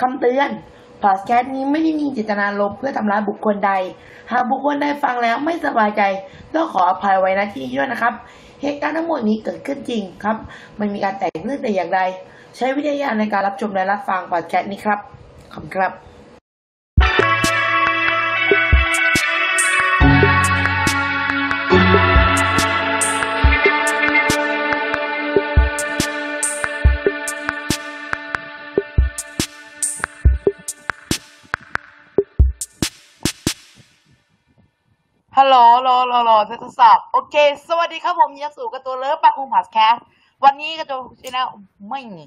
คำเตือนพอดแคสต์นี้ไม่ได้มีเจตนาลบเพื่อทำร้ายบุคคลใด หากบุคคลใดฟังแล้วไม่สบายใจต้องขออภัยไว้นะที่นี้ด้วยนะครับ เหตุการณ์ทั้งหมดนี้เกิดขึ้นจริงครับ มันมีการแต่งเรื่องแต่อย่างใด ใช้วิทยาในการรับชมและรับฟังพอดแคสต์นี้ครับ ขอบคุณครับ ฮัลโหลโลโลโลทดสอบ โอเค สวัสดีครับผมยักษ์สู่กับตัวเลิฟปากคุงพอดแคสต์วันนี้กระโจนชแนลไม่มี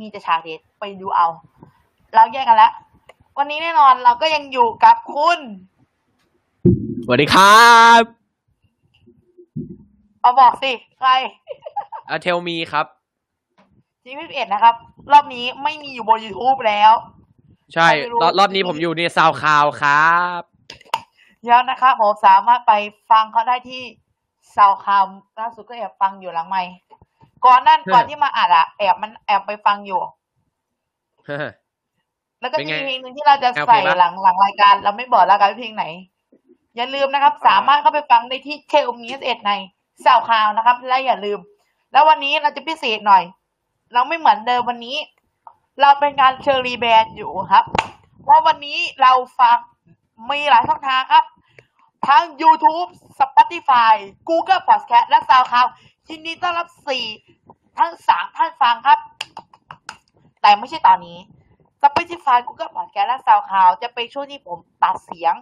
มีแต่ชาเทสไปดูเอา เราแยกกันแล้ว วันนี้แน่นอนเราก็ยังอยู่กับคุณ สวัสดีครับเอาบอกสิ ใครอาเทลมีครับจีพีเอ็ดนะครับ รอบนี้ไม่มีอยู่บน YouTube แล้ว ใช่ไม่รู้รอบรอบนี้ผมอยู่ในซาวคลาวครับ เดี๋ยวนะครับผมสามารถไปฟังเขาได้ที่ซาวคามล่าสุดก็แอบฟังอยู่หลังไม่ก่อนนั่นก่อนที่มาอัดอะแอบมันแอบไปฟังอยู่แล้วก็เป็นมีไงเพลงหนึ่งที่เราจะแนวเพลใส่งปะหลังหลังรายการ เราไม่บอกแล้วกันว่าเพลงไหน อย่าลืมนะครับอ่าสามารถเข้าไปฟังได้ที่เทลมีเอ็ดในซาวคาวนะครับ และอย่าลืม แล้ววันนี้เราจะพิเศษหน่อย เราไม่เหมือนเดิมวันนี้ เราเป็นการเชอร์รีแบนด์อยู่ครับ เพราะวันนี้เราฟัง มีหลายช่องทางครับ ทั้ง YouTube Spotify Google Podcast และ SoundCloud ทีนี้ต้อนรับสี่ทั้งสามท่านฟังครับ แต่ไม่ใช่ตอนนี้ Spotify Google Podcast และ SoundCloud จะเป็นช่วงที่ผมตัดเสียง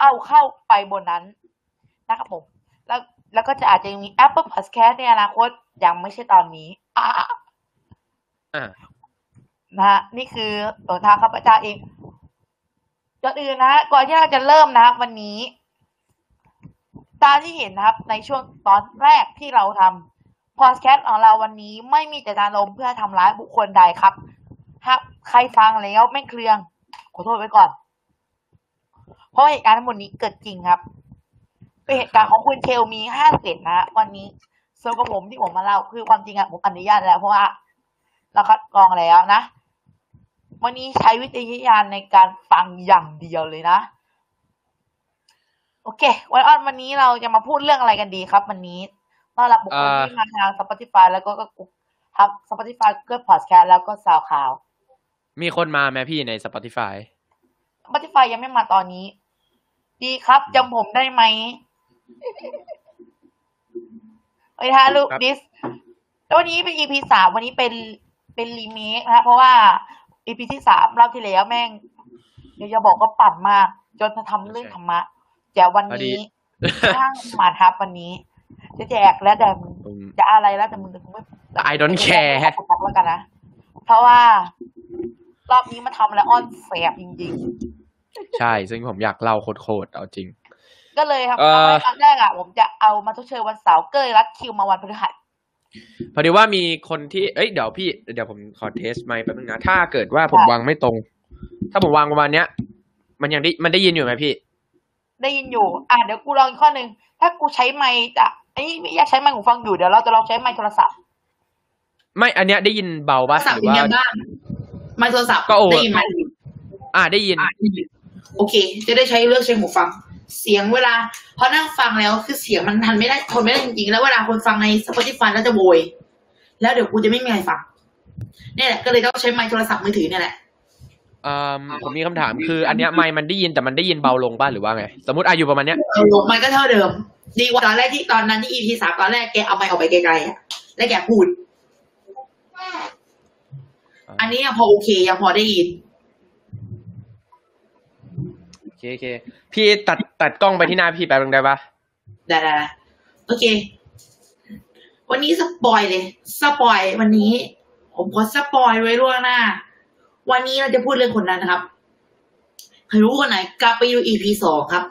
เอาเข้าไปบนนั้นนะครับผม แล้วแล้วก็จะอาจจะยังมี Apple Podcast ในอนาคตยังไม่ใช่ตอนนี้อ่าอ่านะฮะนี่คือตัวทางข้าพเจ้าเอง ก่อนอื่นนะก่อนที่เราจะเริ่มนะครับวันนี้ ตามที่เห็นนะครับในช่วงตอนแรกที่เราทำพอดแคสต์ของเราวันนี้ไม่มีเจตนารมณ์เพื่อทำร้ายบุคคลใดครับหาใครฟังแล้วไม่เครืองขอโทษไว้ก่อน เพราะเหตุการณ์ทั้งหมดนี้เกิดจริงครับ เป็นเหตุการณ์ของคุณเคลมีห้าเจ็ดนะฮะวันนี้ส่วนกับผมที่ผมมาเล่าคือความจริงอะผมอนุญาตแล้วเพราะว่าเราคัดกรองแล้วนะ วันนี้ใช้วิจารณญาณในการฟังอย่างเดียวเลยนะ โอเค วันออนวันนี้เราจะมาพูดเรื่องอะไรกันดีครับ วันนี้ต้อนรับบุคคลเอ่อที่มาทาง Spotify แล้วก็ทาง Spotify ก็ Podcast แล้วก็ SoundCloud มีคนมาไหมพี่ใน Spotify Spotify ยังไม่มาตอนนี้ ดีครับจำผมได้ไหมเอ้ยฮะลูกครับดิสแล้ววันนี้เป็น EP สามวันนี้เป็นเป็นรีเมคนะเพราะว่า EP ที่สามรอบที่แล้วแม่งเดี๋ยวจะบอกว่าปั่นมาก จนจะทำเรื่องธรรมะแต่วันพอดีนี้ช่างมาทับวันนี้ จะแจกแล้วแต่มึงอืมจะอะไรแล้วแต่มึงแต่มึงไม่ I don't care ไม่บอกแล้วกันนะเพราะว่า รอบนี้มาทำแล้วอ้อนแสบจริง ๆ ใช่ ซึ่งผมอยากเล่าโคตรๆเอาจริง ก็เลยครับเอ่อตอนแรกอะ ผมจะเอามาทดเชยวันเสาร์เกยรัดคิวมาวันพฤหัส พอดีว่ามีคนที่เอ้ยเดี๋ยวพี่เดี๋ยวผมขอเทสไมค์แป๊บนึงนะถ้าเกิดว่าผมค่ะวางไม่ตรง ถ้าผมวางประมาณเนี้ย มันยังได้มันได้ยินอยู่ไหมพี่ ได้ยินอยู่ อะเดี๋ยวกูลองอีกข้อหนึ่งถ้ากูใช้ไมค์จะไอ้นี่ไม่อยากใช้ไมค์หูฟังอยู่เดี๋ยวเราจะลองใช้ไมค์โทรศัพท์ ไม่อันเนี้ยได้ยินเบาโทปะรศัพหท์รือเป็นว่าไงบ้างไมค์โทรศัพท์ก็โอได้ยินไหมอ่าได้ยินอะได้ยิน โอเค จะได้ใช้เลือกใช้หูฟัง เสียงเวลาพอนั่งฟังแล้วคือเสียงมันทันไม่ได้ทนไม่ได้จริงๆแล้วเวลาคนฟังใน Spotify แล้วจะโวย แล้วเดี๋ยวกูจะไม่มีใครฟังเนี่ยแหละก็เลยต้องใช้ไมค์โทรศัพท์มือถือเนี่ยแหละอ่าผมมีคำถามคืออันเนี้ยไมค์มันได้ยินแต่มันได้ยินเบาลงป่ะหรือว่าไง สมมติอายุประมาณเนี้ยเออมันก็เท่าเดิม ดีกว่าตอนแรกที่ตอนนั้นที่ EP สามตอนแรกแกเอาไมค์ออกไปไกลๆอะแล้วแกพูด อันนี้ยังพอโอเคยังพอได้ยิน โอเค พี่ตัดตัดกล้องไปที่หน้าพี่แป๊บนึงได้ปะได้ได้โอเค วันนี้ spoil เลย spoil วันนี้ ผมขอ spoil ไว้ล่วงหน้า วันนี้เราจะพูดเรื่องคนนั้นนะครับใครรู้คนไหน กลับไปดู EP สองครับ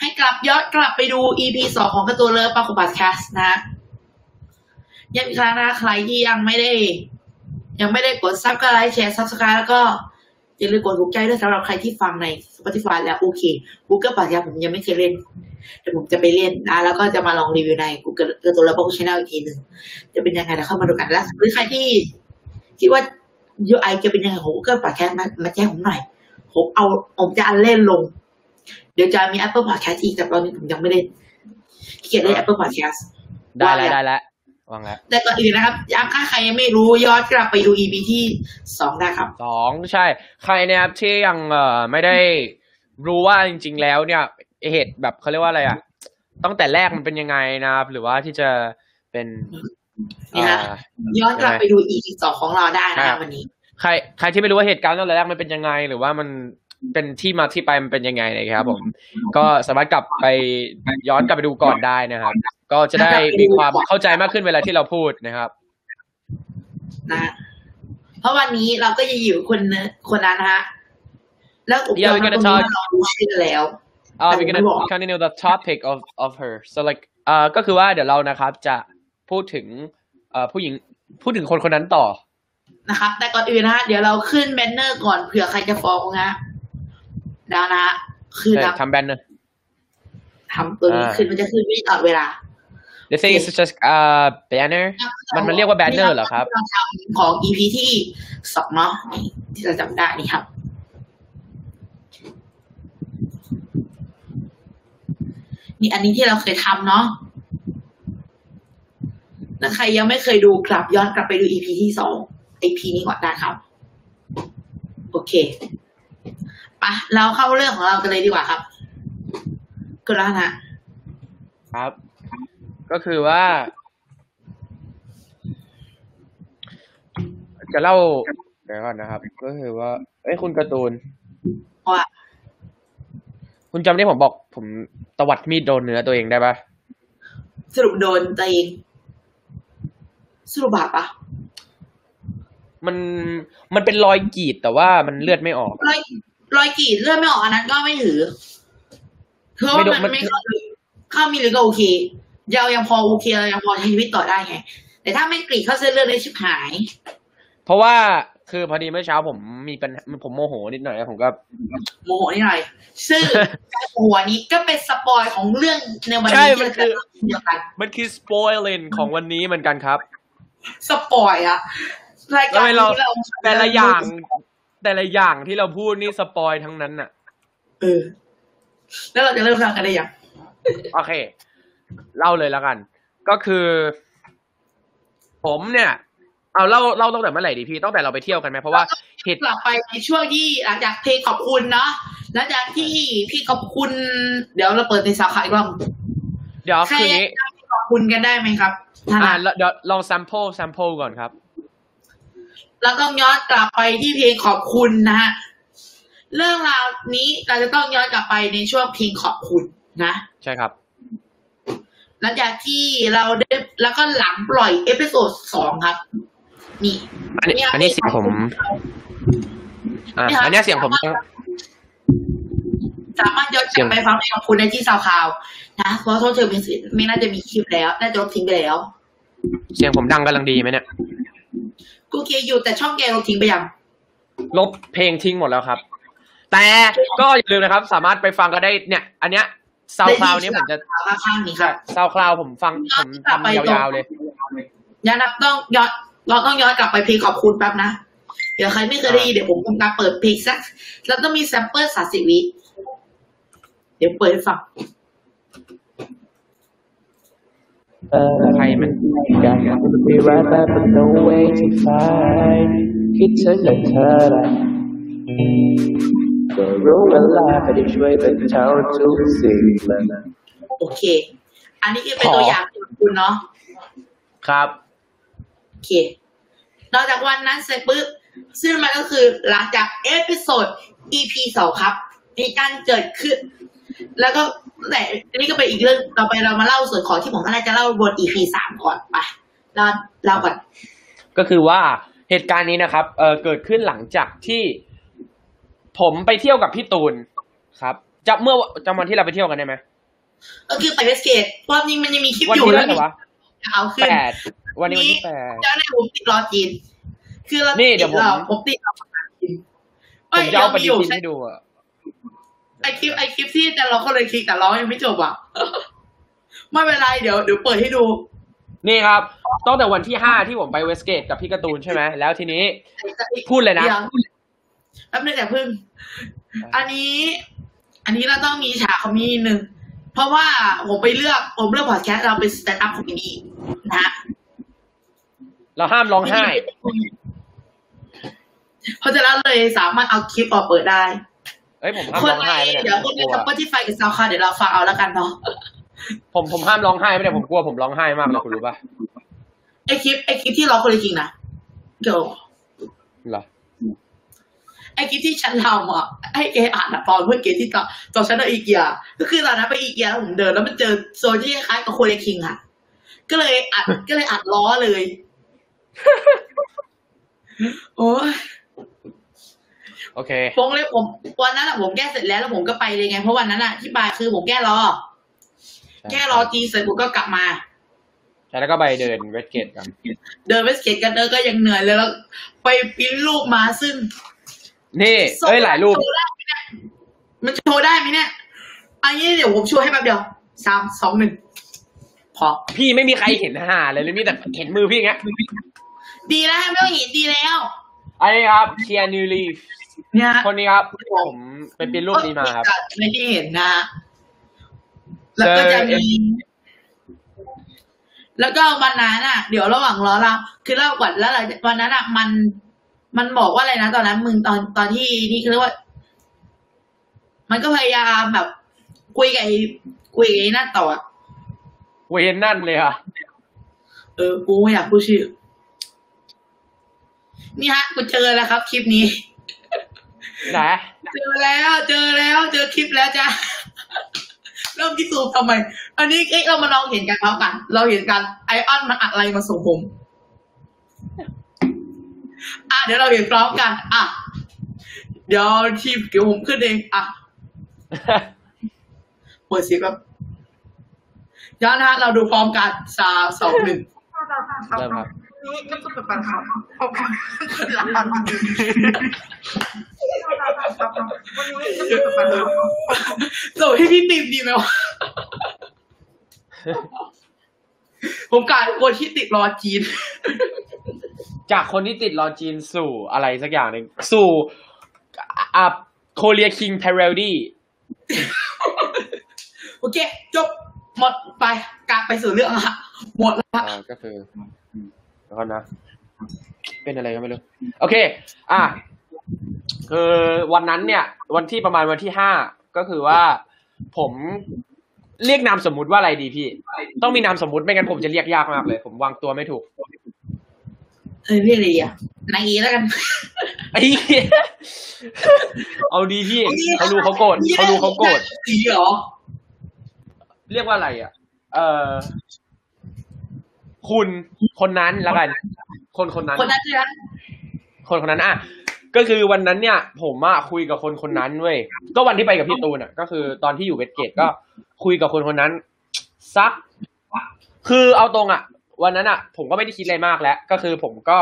ให้กลับย้อนกลับไปดู EP สองของ CartoonLovePangKung Podcast นะฮะย้ำอีกครั้งนะใครที่ยังไม่ได้ ยังไม่ได้กด sub ก็ like share subscribe แล้วก็ อย่าลืมกดถูกใจด้วยสำหรับใครที่ฟังใน Spotify แล้วโอเค Google Podcast ผมยังไม่เคยเล่นเดี๋ยวผมจะไปเล่นนะแล้วก็จะมาลองรีวิวใน Google ตัวระบบช anel อีกทีหนึ่งจะเป็นยังไงเดี๋ยวเข้ามาดูกันแล้วหรือใครที่คิดว่ายูไอจะเป็นยังไงของ Google Podcast มามาแจ้งผมหน่อย ผมเอาผมจะอันเล่นลง เดี๋ยวจะมี Apple Podcast อีกแต่ตอนนี้ผมยังไม่เล่นเกียจเล่น Apple Podcast ได้แล้วได้แล้ว วางแล้วแต่ก่อนอื่นนะครับย้ำถ้าใครยังไม่รู้ย้อนกลับไปดู EP ที่สองได้ครับสองใช่ ใครเนี่ยครับที่ยังเอ่อไม่ได้รู้ว่าจริง ๆ แล้วเนี่ยเหตุแบบเขาเรียกว่าอะไรอะตั้งแต่แรกมันเป็นยังไงนะครับ หรือว่าที่จะเป็นนี่ฮะอ่าย้อนกลับไปดู EP สองของเราได้นะคครัรับบวันนี้ ใคร ใครที่ไม่รู้ว่าเหตุการณ์ตั้งแต่แรกมันเป็นยังไง หรือว่ามัน เป็นที่มาที่ไปมันเป็นยังไงนะครับผม ก็สามารถกลับไปย้อนกลับไปดูก่อนได้นะครับ ก็จะได้มีความเข้าใจมากขึ้นเวลาที่เราพูดนะครับนะฮะเพราะวันนี้เราก็จะอยู่คนนึงคนนั้นนะฮะแล้วอุปก Yeah, ร we're ณ์ตรง gonna นี้ talk เรารู้ชื่อแล้ว uh, แต่ we're ผม gonna ไม่บอก continue the topic of of her so like เอ่อก็คือว่าเดี๋ยวเรานะครับจะพูดถึงเอ่อผู้หญิงพูดถึงคนคนนั้นต่อนะครับ แต่ก่อนอื่นนะฮะเดี๋ยวเราขึ้นแบนเนอร์ก่อนเผื่อใครจะฟ้องนะฮะ แล้วนะฮะคือใช่นะทำแบนเนอร์ทำตัวนี้อ่าขึ้นมันจะขึ้นไม่ตลอดเวลา the thing is it's just uh banner มันมันเรียกว่า banner เหรอครับเราทำของ EP ที่สองเนาะนี่ที่เราจำได้นี่ครับนี่อันนี้ที่เราเคยทำเนาะถ้าใครยังไม่เคยดูกลับย้อนกลับไปดู EP ที่สอง EP นี้ก่อนได้ครับ โอเคไปะเราเข้าเรื่องของเรากันเลยดีกว่าครับก็แล้วนะครับ ก็คือว่า จะเล่าเดี๋ยวก่อนนะครับ ก็คือว่า เอ้ยคุณการ์ตูนว่าคุณจำได้ผมบอก ผมตวัดมีดโดนเนื้อตัวเองได้ปะสรุปโดนตัวเองสรุปบาปปะมันมันเป็นรอยกรีดแต่ว่ามันเลือดไม่ออกรอย รอยกรีดเลือดไม่ออกอันนั้นก็ไม่ถือเพราะว่าไม่โดนมันมันไม่เข้าลึกเข้ามีลึกก็โอเคเรายังพอโอเคเรายังพอใช้ชีวิตต่อได้ไง แต่ถ้าไม่กรีดเข้าเส้นเลือดได้ชิบหาย เพราะว่าคือพอดีเมื่อเช้าผมมีปัญหาผมโมโหนิดหน่อยแล้วผมก็โมโหนิดหน่อย ซึ่งการโมโหอันนี้ก็เป็น spoil ของเรื่องในวันใช่นี้มันคือเดียวกันมันคือ spoiling ของวันนี้เหมือนกันครับ spoil อะรายการแล้วเรานี้เราแต่ละอย่าง แต่ละอย่างที่เราพูดนี่ spoil ทั้งนั้นน่ะ เออ แล้วเราจะเริ่มทำกันได้ยังโอเค เล่าเลยแล้วกัน ก็คือ ผมเนี่ย เอาเล่าเล่าตั้งแต่เมื่อไหร่ดีพี่ตั้งแต่เราไปเที่ยวกันไหมเพราะว่าเหตุกลับไปในช่วงที่หลังจากเพลงขอบคุณเนาะหลังจากที่พี่ขอบคุณ เดี๋ยวเราเปิดในสาขาอีกรอบเดี๋ยวใครคืออย่างยังนี้จำขอบคุณกันได้ไหมครับท่านอ่าอะเดี๋ยวลอง sample sample ก่อนครับ เราต้องย้อนกลับไปที่เพลงขอบคุณนะฮะเรื่องราวนี้เราจะต้องย้อนกลับไปในช่วงเพลงขอบคุณนะ ใช่ครับ หลังจากที่เราได้แล้วก็หลังปล่อย episode สองครับ นี่อันนี้อันนี้เสียงผมอ่าอันเนี้ยเสียงผมต้องสามารถย้อนกลับไปฟังเพลงขอบคุณได้ที่ SoundCloud นะเพราะโทษเธอเป็นสิไม่น่าจะมีคลิปแล้ว น่าจะลบทิ้งไปแล้ว เสียงผมดังกำลังดีไหมเนี่ย กูเคอยู่แต่ช่องแกลบทิ้งไปยัง ลบเพลงทิ้งหมดแล้วครับ แต่ก็อย่าลืมนะครับ สามารถไปฟังก็ได้เนี่ย อันเนี้ยซาวคลาวนี้ผมจะข้างๆนี้ครับซาวคลาวผมฟังผมทำยาวๆเลยย้อนนับต้องย้อนเราต้องย้อนกลับไปเพลงขอบคุณแป๊บนะเดี๋ยวใครไม่เคยได้ยินเดี๋ยวผมทำการเปิดเพลงสักแล้วต้องมีแซมเปิลสาสิวิเดี๋ยวเปิดให้ฟัง ใครมันกันมีรักแต่เป็น no way to find คิดถึงแต่เธอละก็รู้เวลาไม่ได้ช่วยเป็นเท่าทุกสิ่งเลยโอเค อันนี้คือเป็นตัวอย่างขอบคุณเนาะครับโอเคนอกจากวันนั้นเสร็จปุ๊บซึ่งมันก็คือหลังจากเอพิโซด EP สองครับ มีการเกิดขึ้น แล้วก็แต่อันนี้ก็เป็นอีกเรื่องต่อไปเรามาเล่าส่วนของที่ผมกำลังจะเล่าบน EP สามก่อนไปเราเล่าก่อน ก็คือว่าเหตุการณ์นี้นะครับ เออเกิดขึ้นหลังจากที่ ผมไปเที่ยวกับพี่ตูนครับจะเมื่อจำวันที่เราไปเที่ยวกันได้ไหมก็คือไปเวสเกตเพราะนี่มันยังมีคลิปวันอยู่ที่แล้เท่าวไหร่วะเอาขึ้แปนดวันนี้วันที่แปดเจ้าในผมติดรอจีน คือเรานี่ติเดี๋ยวผมเราผมติดรอจีนผมจะเอาปเอ้ยฏิยังทินใช่ให้ดูอะ ไอคลิปไอคลิปที่แต่เราก็เลยคลิกแต่เรายังไม่จบอะ ไม่เป็นไรเดี๋ยวเดี๋ยวเปิดให้ดู นี่ครับตั้งแต่วันที่ห้าที่ผมไปเวสเกตกับพี่การ์ตูนใช่ไหมแล้วทีนี้ พูดเลยนะดี๋วแป๊บนึงแต่พึ่ง อันนี้ อันนี้เราต้องมีฉากคอมเมดี้นิดนึงเพราะว่าผมไปเลือกผมเลือกพอดแคสต์เราเป็นสแตนด์อัพคอมเมดี้นะฮะเราห้ามร้องไห้เพราะฉะนั้นเลยสามารถเอาคลิปออกเปิดได้ เอ้ยผมห้ามคนร้องในไห้ไปเนี่ยเดี๋ยวคนผในมกลัว Spotify กับ SoundCloud เดี๋ยวเราฟังเอาแล้วกันเนาะผมผมห้ามร้องไห้ไปเนี่ยผมกลัวผมร้องไห้มากเลยคุณรู้ป่ะไอคลิปไอคลิปที่ร้องคนจริงนะเดี๋ยวเหรอไอคลิปที่ฉันทำอะให้เกอ่านอะตอนเมื่อกี้ที่ตอนตอนฉันเดินอีเกียก็คือตอนนั้นไปอีเกียแล้วผมเดินแล้วมันเจอโซนที่คล้ายกับโคเรคิงอะ ก็เลยอัดก็เลยอัดล้อเลย โอ้ย โอเคผมเลยผมวันนั้นอะผมแก้เสร็จแล้วแล้วผมก็ไปเลยไงเพราะวันนั้นอะที่ไปคือผมแก้รอ แก้รอจีเสร็จผมก็กลับมาใช่แล้วก็ไปเดินเวสเกตกัน เดินไปสเก็ตกันเดินก็ยังเหนื่อยเลยแล้ว ไปปริ้นรูปมาซึ่ง นี่เอ้ยหลายรูปโชว์ได้ไหมเนี่ยมันโชว์ได้ไหมเนี่ยอันนี้เดี๋ยวผมโชว์ให้แป๊บเดียวสามสองหนึ่งพอพี่ไม่มีใครเห็นห่าเลยเลยมีแต่เห็นมือพี่อย่างเงี้ย ดีแล้วไม่ต้องเห็นดีแล้วอันนี้ครับเชียร์นิวลีฟ เนี่ยคนนี้ครับผมไปปริ้นรูปนี้มาครับไม่ได้เห็นนะ แล้วก็จะมีแล้วก็วันนั้นอะ เดี๋ยวระหว่างรอเราคือเล่าก่อนแล้วหลังจากวันนั้นอะ มันมันบอกว่าอะไรนะตอนนั้นมึงตอนตอนที่นี่คือเรียกว่า มันก็พยายามแบบ คุยกับไอ้คุยกับไอ้นั่นต่ออะเวนนั่นเลยค่ะเออกูไม่อยากพูดชื่อนี่ฮะกูเจอแล้วครับ คลิปนี้ ไหนเจอแล้วเจอแล้วเจอคลิปแล้วจ้าเริ่มคิดสูทำไม อันนี้เอ๊ะเรามาลองเห็นกันเขากัน เราเห็นกันไอออนมันอัดอะไรมาส่งผมอะเดี๋ยวเราเห็นพร้อมกัน อะ เดี๋ยวทีมเกี่ยวผมขึ้นเองอะเปิดเสียงแบบย้อนนะฮะเราดูพร้อมกันสามสองหนึ่งเริ่มครับ นี่ก็จะเป็นปัญหาขอบคุณหลังวันนี้วันนี้ก็จะเป็นปัญหาส่งให้พี่ปิมดีไหมวะผมกลายเป็นคนที่ติดรอจีน จากคนที่ติดรอจีนสู่อะไรสักอย่างหนึ่งสู่อะโคเรียคิงเทเรลดี้โอเค จบ หมดไปกลับไปสู่เรื่องละหมดละอ่าก็คือ แล้วก็นะ เป็นอะไรก็ไม่รู้ โอเค อะคือวันนั้นเนี่ย วันที่ประมาณวันที่ห้าก็คือว่าผมเรียกนามสมมุติว่าอะไรดีพี่ ต้องมีนามสมมุติไม่งั้นผมจะเรียกยากมากเลย ผมวางตัวไม่ถูก เออเรียกอะไรดีอะนายอีแล้วกันไอ้เหี้ยเอาดีพี่เขารู้เขาโกรธเขารู้เขาโกรธสีเหรอเรียกว่าอะไรอะ เออ คุณคนนั้นแล้วกัน คนคนนั้นคนนั้นใช่ไหมคนคนนั้นอะก็คือวันนั้นเนี่ย ผมอะคุยกับคนคนนั้นเว้ยก็วันที่ไปกับพี่ตูนอะ ก็คือตอนที่อยู่เวสเกตก็คุยกับคนคนนั้นสัก คือเอาตรงอะ วันนั้นอะ ผมก็ไม่ได้คิดอะไรมากแล้ว ก็คือผมก็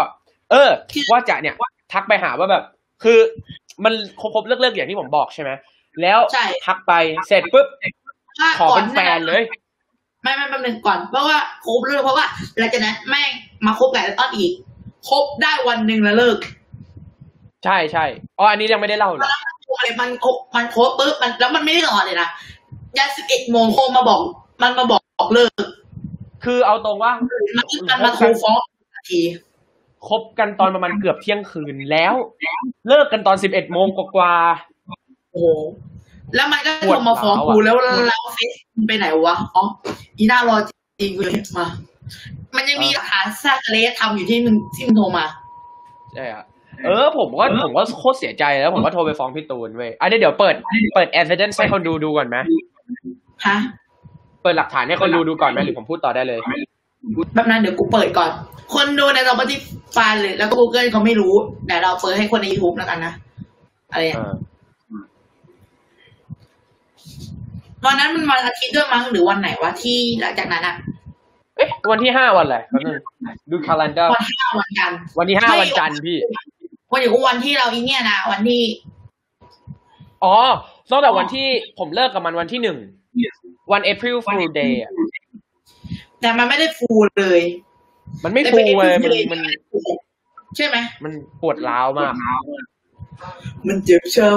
เออ ว่าจะเนี่ยทักไปหาว่าแบบ คือมันครบๆเลิกๆอย่างที่ผมบอกใช่ไหมแล้วใช่ทักไปเสร็จปุ๊บว่าขอเป็นแฟนเลย ไม่ไม่แป๊บนึงก่อนเพราะว่าคบเลิกเพราะว่าหลังจากนั้นแม่งมาคบกับไอออนอีกคบได้วันหนึ่งแล้วเลิก ใช่ใช่อ๋ออันนี้ยังไม่ได้เล่าเลยอะไรมันคบมันคบปุ๊บมันแล้วมันไม่ได้นอนเลยนะยันสิบเอ็ดโมงโทรมาบอก มันมาบอกเลิก คือเอาตรงว่ามันมันมาโทรฟ้องทันทีคบกันตอนประมาณเกือบเที่ยงคืนแล้ว เลิกกันตอนสิบเอ็ดโมงกว่าโอ้โห แล้วมันก็โทรมาฟ้องกูแล้วแล้วเฟซไปไหนวะอ๋ออีน่ารอจริงเลยมา มันยังมีหลักฐานซากเลสทำอยู่ที่มึงที่มึงโทรมาๆใช่อะเออผมก็ผมก็โคตรเสียใจแล้ว ผมก็โทรไปฟ้องพี่ตูนเว้ยอันนี้เดี๋ยวเปิดเปิด evidence ให้คนดูดูก่อนไหมฮะเปิดหลักฐานให้คนดูดูก่อนไหมหรือผมพูดต่อได้เลยแบบนั้นเดี๋ยวกูเปิดก่อน คนดูใน Spotify เลยแล้วก็ Google เขาไม่รู้แต่เราเปิดให้คนใน YouTube แล้วกันนะอะไรอะ อ่า วันนั้นมันวันอาทิตย์ด้วยมั้งหรือวันไหนวะที่หลังจากนั้นอะเอ๊ะวันที่ห้าวันอะไรแป๊บนึงดูคาล endar วันที่ห้าวันกันทร์วันที่ห้าวันจันทร์พี่วันอยู่วันที่เราอีเนี่ยนะวันที่ อ๋อตั้งแต่วันที่ผมเลิกกับมันวันที่หนึ่งวัน April Fool Day อะแต่มันไม่ได้ฟูเลย มันไม่ฟูเลยมันมัน ใช่ไหมมันปวดร้าวมาก มันเจ็บช้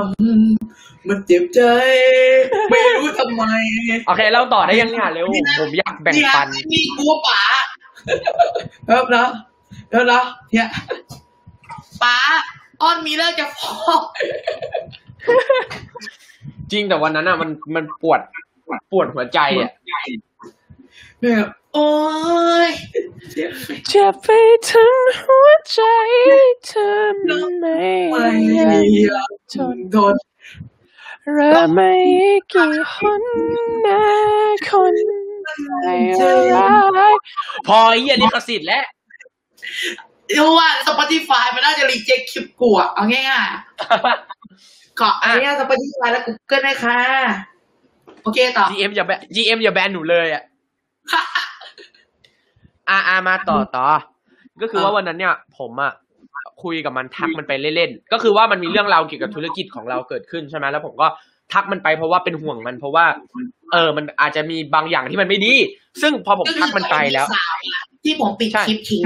ำมันเจ็บใจ ไม่รู้ทำไม โอเคเล่าต่อได้ยังเนี่ยเร็วผมอยากแบ่งปันเยมีกูป๋าเริ่มแล้วเริ่มแล้วเนี่ยป๋าอ้อนมีเรื่องจะฟ้องจริงแต่วันนั้นอะมันมันปวดปวดหัวใจอะเนี่ย โอ้ยเจ็บไปทั้งหัวใจเธอไม่ไม่อยากทนทนรักไม่กี่คนนะคนไม่รักพอไอ้เหี้ยลิขสิทธิ์แล้วรู้ว่า Spotify มันน่าจะรีเจ็คคลิปกูอะเอาง่ายๆเกาะอันนี้ Spotify แล้ว Google ได้ค่ะโอเคต่อ GM อย่าแบน GM อย่าแบนหนูเลยอะ อาอามาต่อต่อ ก็คือว่าวันนั้นเนี่ย ผมอะคุยกับมันทักมันไปเล่นๆ ก็คือว่ามันมีเรื่องราวเกี่ยวกับธุรกิจของเราเกิดขึ้นใช่ไหมแล้วผมก็ทักมันไปเพราะว่าเป็นห่วงมันเพราะว่า เออ มันอาจจะมีบางอย่างที่มันไม่ดี ซึ่งพอผมทักมันไปแล้วก็คือ EP สามอะที่ผมปิดใช่คลิปทิ้ง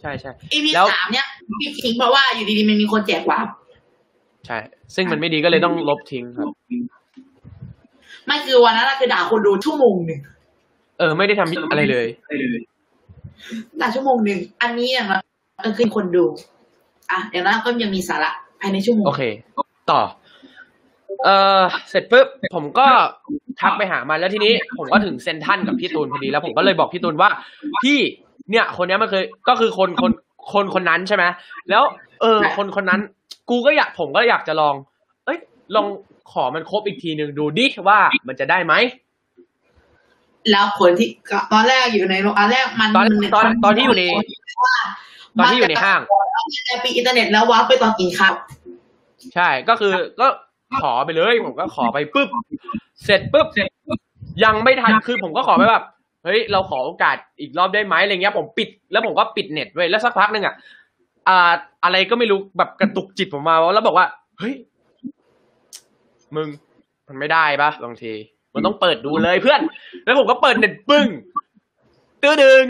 ใช่ใช่ EP แล้วสามเนี่ยปิดทิ้งเพราะว่าอยู่ดีๆมันมีคนแจกวาร์ปใช่ ซึ่งมันไม่ดีก็เลยต้องลบทิ้งครับ ไม่คือวันนั้นเราคือด่าคนดูชั่วโมงหนึ่งเออ ไม่ได้ทำอะไรเลย ด่าชั่วโมงหนึ่ง อันนี้อย่างน้อยก็คือคนดู อะอย่างนั้นก็ยังมีสาระภายในชั่วโมง โอเค ต่อ เออเสร็จปุ๊บผมก็ทักไปหามันแล้วทีนี้ ผมก็ถึงเซนทรันกับพี่ตูนพอดีแล้วผมก็เลยบอกพี่ตูนว่าพี่เนี่ย คนเนี้ยมันเคยก็คือคนคนคนคนนั้นใช่ไหมแล้ว เออ คนคนนั้น กูก็อยากผมก็อยากจะลอง เอ้ย ลองขอมันครบอีกทีหนึ่งดูดิว่ามันจะได้ไหม แล้วคนที่ตอนแรกอยู่ในโรงอันแรกมันตอนมัตอนตอนที่อยู่ในตอนที่อยู่ในห้างแต่ปีอินเทอร์เน็ตแล้ววาร์ปไปตอนกินข้าวใช่ก็คือก็ขอไปเลยผมก็ขอไปปุ๊บเสร็จปุ๊บยังไม่ทันคือผมก็ขอไปแบบเฮ้ยเราขอโอกาสอีกรอบได้ไหมอะไรเงี้ย ผมปิดแล้วผมก็ปิดเน็ตไว้แล้วสักพักหนึ่งอะอ่า อะไรก็ไม่รู้แบบกระตุกจิตผมมาแล้วบอกว่า เฮ้ย มึง มันไม่ได้ปะบางที มันต้องเปิดดูเลยเพื่อน แล้วผมก็เปิดเน็ตปึ้ง ตื้อดึง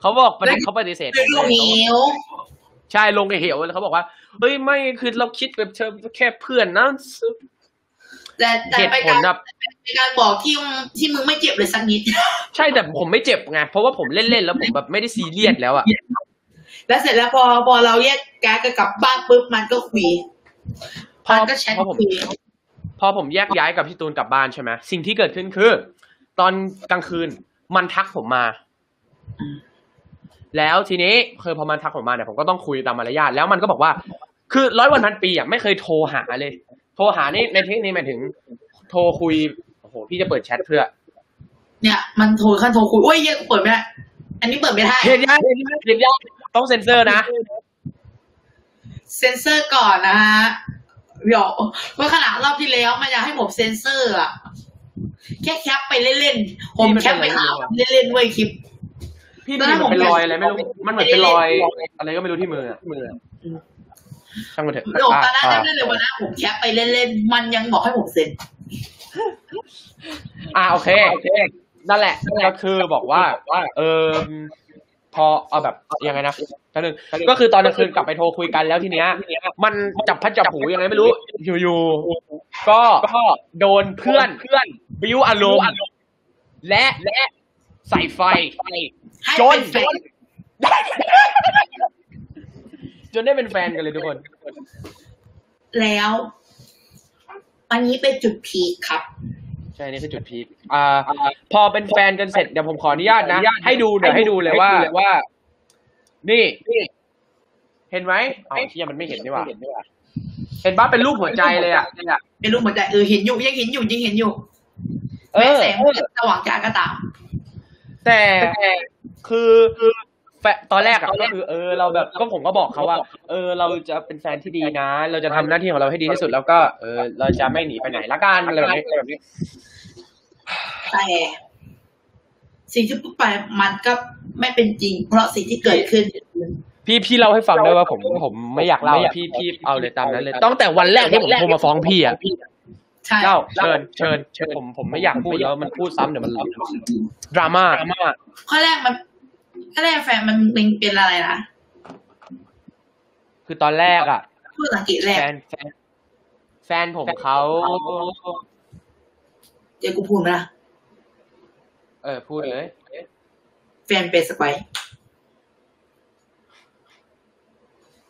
เขาบอกปฏิเขาปฏิเสธผมเป็นเลลูกยเหนียวใช่ลงในเหวแล้วเขาบอกว่า เฮ้ยไม่คือเราคิดแบบเธอแค่เพื่อนนะแต่แต่เหตุไปผกาลรแบบไปการบอกที่ที่มึงไม่เจ็บเลยสักนิด ใช่แต่ผมไม่เจ็บไงเพราะว่าผมเล่นๆแล้วผมแบบไม่ได้ซีเรียสแล้วอะแล้วเสร็จแล้วพอพอเราแยกแก๊กกลับบ้านปุ๊บมันก็คุยพอมันก็แชทพอผมคุย พอผมแยกย้ายกับพี่ตูนกลับบ้านใช่ไหมสิ่งที่เกิดขึ้นคือ ตอนกลางคืนมันทักผมมา แล้วทีนี้คือพอมันทักผมมาเนี่ยผมก็ต้องคุยตามมารยาทแล้วมันก็บอกว่า คือร้อยวันพันปีอะไม่เคยโทรหาเลย โทรหานี่ในเทคนิคหมายถึง โทรคุยโอ้โหพี่จะเปิดแชทเพื่อ เนี่ยมันโทรขั้นโทรคุยโอ้ยเหี้ยังเปิดไม่ได้อันนี้เปิดไม่ได้เห็นยังเห็นยังเห็นยังต้องเซ็นเซอร์นะเซนเซอร์ก่อนนะฮะ เดี๋ยวเมื่อขนาดรอบที่แล้วมันอยากให้ผมเซนเซอร์อะแค่ cap ไปเล่นๆผม cap ไปหาเล่นๆเว้ยคลิปพี่มันเหมือนเป็นรอยอะไรไม่รู้มันเหมือนเป็นรอย อะไรก็ไม่รู้ที่มืออะมืออะช่างมันเถอะโดดอะตอนนั้นอะเล่นๆเลยวันนั้นผมแคปไปเล่นๆมันยังบอกให้ผมเซ็นอ่าโอเคนั่นแหละก็คือบอกว่า เออ พอเอาแบบยังไงนะท่านหนึ่งก็คือตอนกลางคืนกลับไปโทรคุยกันแล้วทีเนี้ย มันจับพัดจับผูยังไงไม่รู้อยู่ๆก็โดนเพื่อนเพื่อนบิวอารมณ์และและใส่ไฟจนเป็นแฟนจนได้เป็นแฟนกันเลยทุกคน แล้ว อันนี้เป็นจุดพีคครับ ใช่นี่คือจุดพีคอ่า พอเป็นแฟนกันเสร็จเดี๋ยวผมขออนุญาตนะ ให้ดูเดี๋ยวให้ดูเลยว่าว่า นี่เห็นไหมอ๋อเที่ยมันไม่เห็นนี่หว่าเห็นปะเป็นรูปหัวใจเลยอะเป็นรูปหัวใจเออเห็นอยู่ยังเห็นอยู่ยังเห็นอยู่เอแม้อแสงมันจะสว่างจ้าก็ตามแต่คือแฟนตอนแรกอะก็คือเออเราแบบก็ผมก็บอกเขาว่า เออ เราจะเป็นแฟนที่ดีนะ เราจะทำหน้าที่ของเราให้ดีที่สุดแล้วก็เออเราจะไม่หนีไปไหนละกันอะไรแบบนี้อะไร แบบนี้แต่สิ่งที่พูดไปมันก็ไม่เป็นจริง เพราะสิ่งที่เกิดขึ้น พี่พี่เล่าให้ฟังด้วยว่าผมผมไม่อยากเล่าพี่พี่เอาเลยตามนั้นเลยตั้งแต่วันแรกที่ผมโทรมาฟ้องพี่อะใช่เล่าเชิญเชิญเชิญผมผมไม่อยากพูดแล้วมันพูดซ้ำเดี๋ยวมันดราม่าดราม่าข้อแรกมันข้อแรกแฟนมันเป็นเป็นอะไรนะคือตอนแรกอะพูดสังเกตแรแฟกนแฟนแฟนผมเขา เดี๋ยวกูพูดไหมล่ะเออ พูดเลย แฟนเป็นสไปร์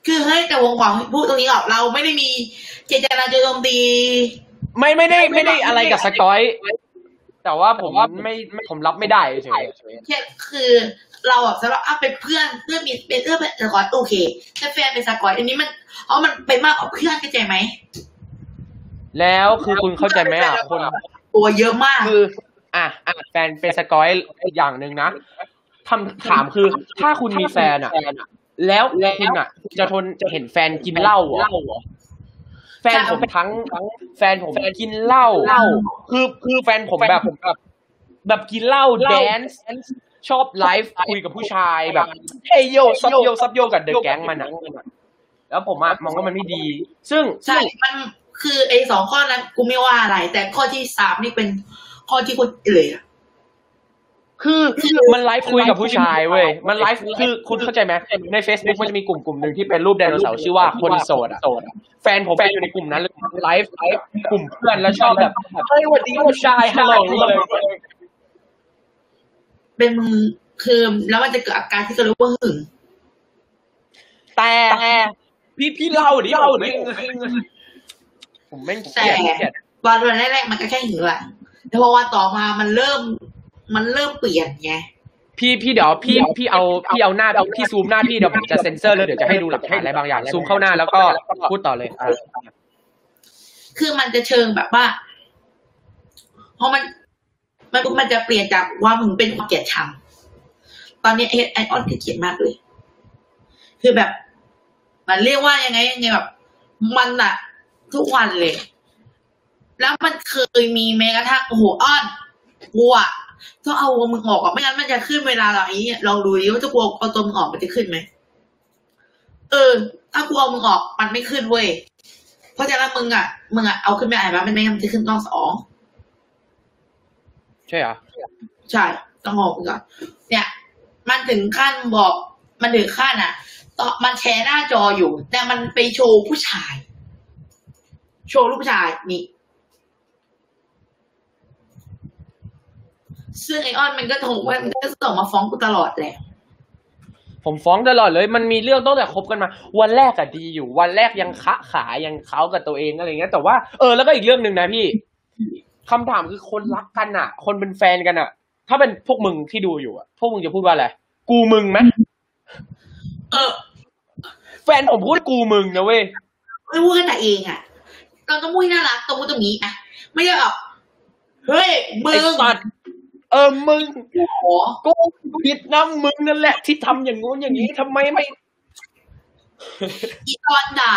คือเฮ้ยแต่วงของพูดตรงนี้ออกเราไม่ได้มีเจตนาจะโจมตี ไม่ไม่ได้ไม่ได้อะไรกับสกอย แต่ว่าผมไม่ไม่ผมรับไม่ได้เฉยแค่คือเราอะสำหรับอะเป็นเพื่อนเพื่อนมีเป็นเพื่อนเป็นสกอยโอเคแต่แฟนเป็นสกอยอันนี้มันเพราะมันเป็นมากกว่าเพื่อนเข้าใจไหมแล้วคือคุณเข้าใจไหมอะคน ตัวเยอะมากคือ อะอะแฟนเป็นสกอยอย่างหนึ่งนะคำถามคือถ้าคุณมีแฟนอะ แล้วคุณอะจะทนจะเห็นแฟนกินเหล้าเหรอแฟนผมทั้งทั้งแฟนผมกินเหล้าคือคือแฟนผมแบบแบบแบบกินเหล้าแดนซ์ชอบไลฟ์คุยกับผู้ชายแบบเฮ้ย yo sup yo sup yo กับ the gang มันอะแล้วผมอะมองว่ามันไม่ดี ซึ่งใช่มัน คือไอ้สองข้อนั้นกูไม่ว่าอะไร แต่ข้อที่สามนี่เป็นข้อที่คนเลยอะคือมันไลฟ์คุยกับผู้ชายเว้ย มันไลฟ์คือคุณเข้าใจไหมใน Facebook มันจะมีกลุ่มกลุ่มหนึ่งที่เป็นรูปไดโนเสาร์ชื่อว่าคนโสดอะแฟนผมไปอยู่ในกลุ่มนั้นเลยไลฟ์ไลฟ์กลุ่มเพื่อนแล้วชอบแบบเฮ้ยสวัสดีผู้ชายฮัลโหลเลยเป็นมึงคือแล้วมันจะเกิดอาการที่เขาเรียกว่าหึงแต่พี่พี่เล่าดิเล่าดิ ผมแม่งเกลียดเกลียดวันวันแรกๆมันก็แค่หึงแหละแต่พอวันต่อมามันเริ่ม มันเริ่มเปลี่ยนไงพี่พี่เดี๋ยวพี่พี่เอาพี่เอาหน้าพี่ซูมหน้าพี่เดี๋ยวผมจะเซ็นเซอร์เลยเดี๋ยวจะให้ดูหลักฐานอะไรบางอย่างซูมเข้าหน้าแล้วก็พูดต่อเลยอะคือมันจะเชิงแบบว่าเพราะมัน มันมันจะเปลี่ยนจากว่ามึงเป็นความเกลียดชังตอนนี้ไอไอออนเกลียดมากเลย คือแบบ มันเรียกว่ายังไงยังไงแบบ มันอะ ทุกวันเลย แล้วมันเคยมีแม้กระทั่งโอ้โหอ้อนกลัวต้องเอามึงออกอะไม่งั้นมันจะขึ้นเวลาเราอย่างนี้ลองดูดิว่าจะกลัวเอาตัวมึงออกมันจะขึ้นไหมเออ ถ้ากูเอามึงออกมันไม่ขึ้นเว้ยเพราะฉะนั้นมึงอะมึงอะเอาขึ้นไม่ได้ปะมันไม่งั้นมันจะขึ้นรอบสองใช่เหรอใช่ต้องออกก่อนเนี่ย มันถึงขั้นบอก มันถึงขั้นอะตอนมันแชร์หน้าจออยู่ แต่มันไปโชว์ผู้ชาย โชว์รูปผู้ชายนี่ซึ่งไอออนมันก็โทรมันก็ส่งมาฟ้องกูตลอดแหละ ผมฟ้องตลอดเลย มันมีเรื่องตั้งแต่คบกันมา วันแรกอะดีอยู่ วันแรกยังคะขายังเขากับตัวเองอะไรเงี้ย แต่ว่าเออแล้วก็อีกเรื่องหนึ่งนะพี่คำถามคือคนรักกันอะคนเป็นแฟนกันอะถ้าเป็นพวกมึงที่ดูอยู่อะพวกมึงจะพูดว่าอะไร กูมึงไหมเออ แฟนผมพูดกูมึงนะเว้ยไม่พูดกันแต่เองอะ เราต้องพูดให้น่ารักตรงพูดตรงนี้นะไม่ใช่แบบเฮ้ยมึไอ้งสัตว์เออมึงโอ้กูผิดนะมึงนั่นแหละ ที่ทำอย่างงู้นอย่างนี้ทำไมไม่ อีตอนด่า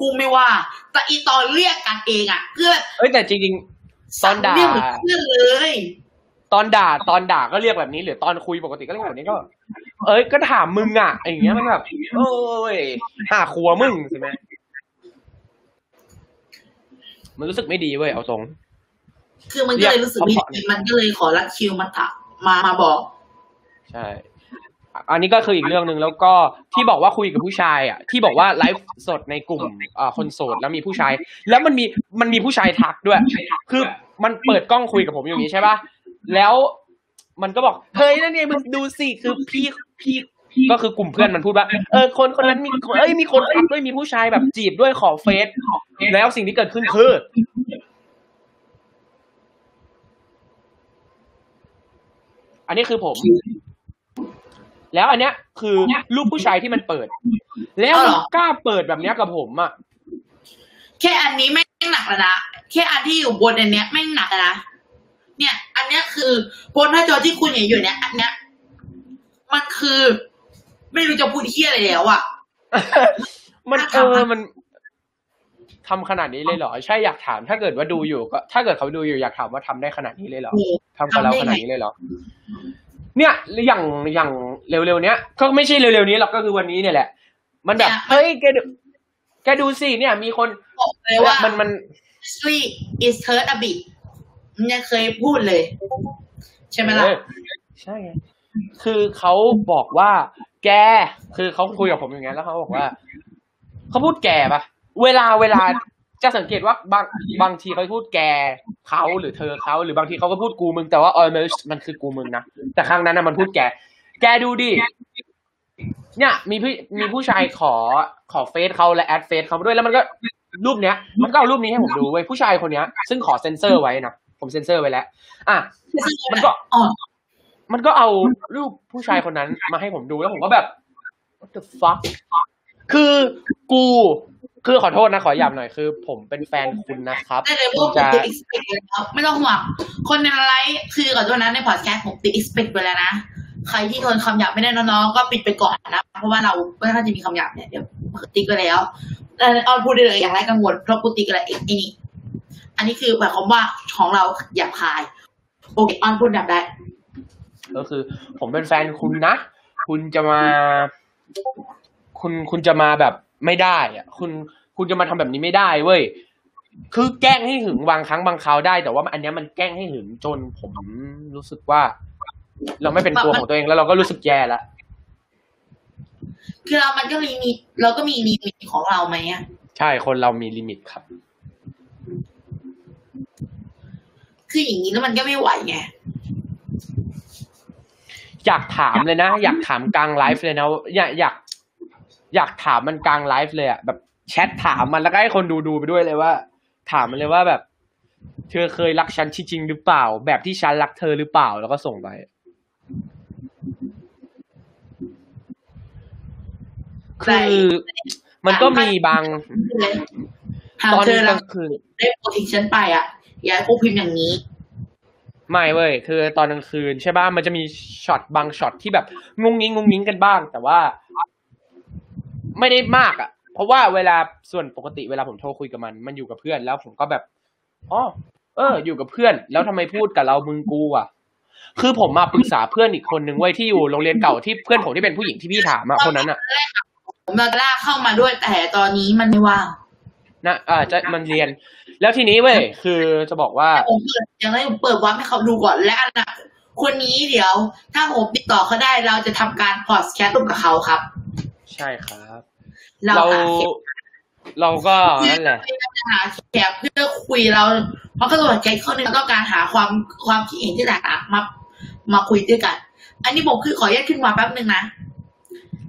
กูไม่ว่า แต่อีตอนเรียกกันเองอะเพื่อเอ้ยแต่จริงๆตอนด่า เรียกเหมือนเพื่อนเลย ตอนด่าตอนด่าก็เรียกแบบนี้หรือตอนคุยปกติก็เรียกแบบนี้ก็ เอ้ยก็ถามมึงอะอย่างเงี้ยมันแบบโอ้ยหาครัวมึงใช่ไหม มันรู้สึกไม่ดีเว้ยเอาตรง คือมันก็เลยรู้สึกไม่ดีมันก็เลยขอรัดคิวมาถามมามาบอก ใช่ อันนี้ก็คืออีกเรื่องหนึ่งแล้วก็ที่บอกว่าคุยกับผู้ชาย อะ ที่บอกว่าไลฟ์สดในกลุ่มอ่าคนโสดแล้วมีผู้ชาย แล้วมันมีมันมีผู้ชายทักด้วย คือมันเปิดกล้องคุยกับผมอย่างนี้ใช่ป่ะแล้วมันก็บอกเฮ้ยนั่นไงมึงดูสิคือพี่พี่ ก็คือกลุ่มเพื่อนมันพูดว่า เออคนคนนั้นมีเอ้ยมีคนทักด้วยมีผู้ชายแบบจีบด้วยขอเฟซแล้วสิ่งที่เกิดขึ้นคืออันนี้คือผม แล้วอันเนี้ย คือรูปผู้ชายที่มันเปิด แล้วมันกล้าเปิดแบบเนี้ยกับผมอะแค่อันนี้ไม่งหนักแล้วนะแค่อันที่อยู่บนอันเนี้ยไม่งหนักแล้วนะเนี่ย อันเนี้ยคือบนหน้าจอที่คุณเห็นอยู่เนี่ยอันเนี้ยมันคือ ไม่รู้จะพูดเที่ยอะไรแล้วอะ มันเออมันทำขนาดนี้เลยเหรอ ใช่อยากถาม ถ้าเกิดว่าดูอยู่ก็ถ้าเกิดเขาดูอยู่อยากถามว่าทำได้ขนาดนี้เลยเหรอทำกับเราขนาดนี้เลยเหรอ เนี่ยอย่างอย่างเร็วๆเนี้ย ก็ไม่ใช่เร็วๆนี้หรอกก็คือวันนี้เนี่ยแหละ มันแบบเนี่ยเฮ้ยแกดูแกดูสิเนี่ย มีคนบอกเลยว่ามันมัน honestly is hurt a bit มันยังเคยพูดเลย ใช่ไหมล่ะเออใช่ไงคือเขาบอกว่า แก คือเขาคุยกับผมอย่างนั้นแล้วเขาบอกว่าเขาพูดแกปะเวลาเวลาจะสังเกตว่าบางบางทีเขาพูดแกเขาหรือเธอเขาหรือบางทีเขาก็พูดกูมึงแต่ว่า almost มันคือกูมึงนะแต่ครั้งนั้นนะมันพูดแก แกดูดิเนี่ย มีพี่มีผู้ชายขอขอเฟซเขาและ add เฟซเขาด้วยแล้วมันก็รูปเนี้ย มันก็เอารูปนี้ให้ผมดูเว้ยผู้ชายคนเนี้ย ซึ่งขอเซ็นเซอร์ไว้นะผมเซ็นเซอร์ไว้แล้ว อะมันก็อ๋อ มันก็เอารูปผู้ชายคนนั้นมาให้ผมดูแล้วผมก็แบบ what the fuck คือกูคือขอโทษนะขอย้ำหน่อยคือ ผมเป็นแฟนคุณนะครับได้เลยพคุวณกผมจะติด expect ไปแล้วไม่ต้องห่วงคนในไลฟ์คือก่อนตัวนั้นในพอดแคสต์ผมติด expect ไปแล้วนะใครที่ทนคำหยาบไม่ได้น้องๆก็ปิดไปก่อนนะ เพราะว่าเราไม่ค่อยจะมีคำหยาบเนี่ยเดี๋ยวติ๊กไปแล้วแต่ออนพูดได้เลยอย่างไรกังวลเพราะกูติ๊กอะไรเองนี่อันนี้คือหมายความว่าของเราหยาบคายโอเคออนพูดหยาบได้ ก็คือ ผมเป็นแฟนคุณนะ คุณจะมา คุณคุณจะมาแบบไม่ได้อะคุณคุณจะมาทำแบบนี้ไม่ได้เว้ยคือแกล้งให้หึงบางครั้งบางคราวได้ แต่ว่าอันเนี้ยมันแกล้งให้หึงจนผมรู้สึกว่า เราไม่เป็นตัวของตัวเองแล้วเราก็รู้สึกแย่ละคือเรามันก็มีมีเราก็มี limit ของเราไหมอะใช่คนเรามี limit ครับ คืออย่างนี้แล้วมันก็ไม่ไหวไง อยากถามเลยนะ อยากถามกลางไลฟ์เลยนะอยากอยากอยากถามมันกลางไลฟ์เลยอะแบบแชทถามมันแล้วก็ให้คนดูดูไปด้วยเลยว่า ถามมันเลยว่าแบบ เธอเคยรักฉันจริงๆหรือเปล่า แบบที่ฉันรักเธอหรือเปล่าแล้วก็ส่งไปคือมันก็มีบางหากตอนเธอกรัลากงคืนได้โปรทิ้งฉันไปอะ อย่าให้กูพิมพ์อย่างนี้ ไม่เว้ยคือตอนกลางคืนใช่ป่ะมันจะมีช็อตบางช็อตที่แบบงงงิ้งงงงิ้งกันบ้าง แต่ว่า ไม่ได้มากอะ เพราะว่าเวลาส่วนปกติเวลาผมโทรคุยกับมัน มันอยู่กับเพื่อนแล้วผมก็แบบอ๋อเออ อยู่กับเพื่อน แล้วทำไมพูดกับเรามึงกูอะ คือผมมาปรึกษาเพื่อนอีกคนนึงไว้ที่อยู่โรงเรียนเก่าที่เพื่อนผมที่เป็นผู้หญิงที่พี่ถามอะคนนั้นอะผมาลากเข้ามาด้วยแต่ตอนนี้มันไม่ว่าง นะอ่าจะมันเรียน แล้วทีนี้เว้ยคือจะบอกว่าผมเปิดยังไม่เปิดวัดให้เขาดูก่อนและอันนะคนนี้เดี๋ยว ถ้าผมติดต่อเขาได้เราจะทำการพอดแคสต์ร่วมกับเขาครับ ใช่ครับ เราเราหาแขกเราก็นั่นแหละจะหาแขกเพื่อคุยเรา เพราะกระบวนการข้อหนึงเราต้องการหาความความคิดเห็นที่แตกต่างมามาคุยด้วยกัน อันนี้ผมคือขอแยกขึ้นมาแป๊บนึงนะ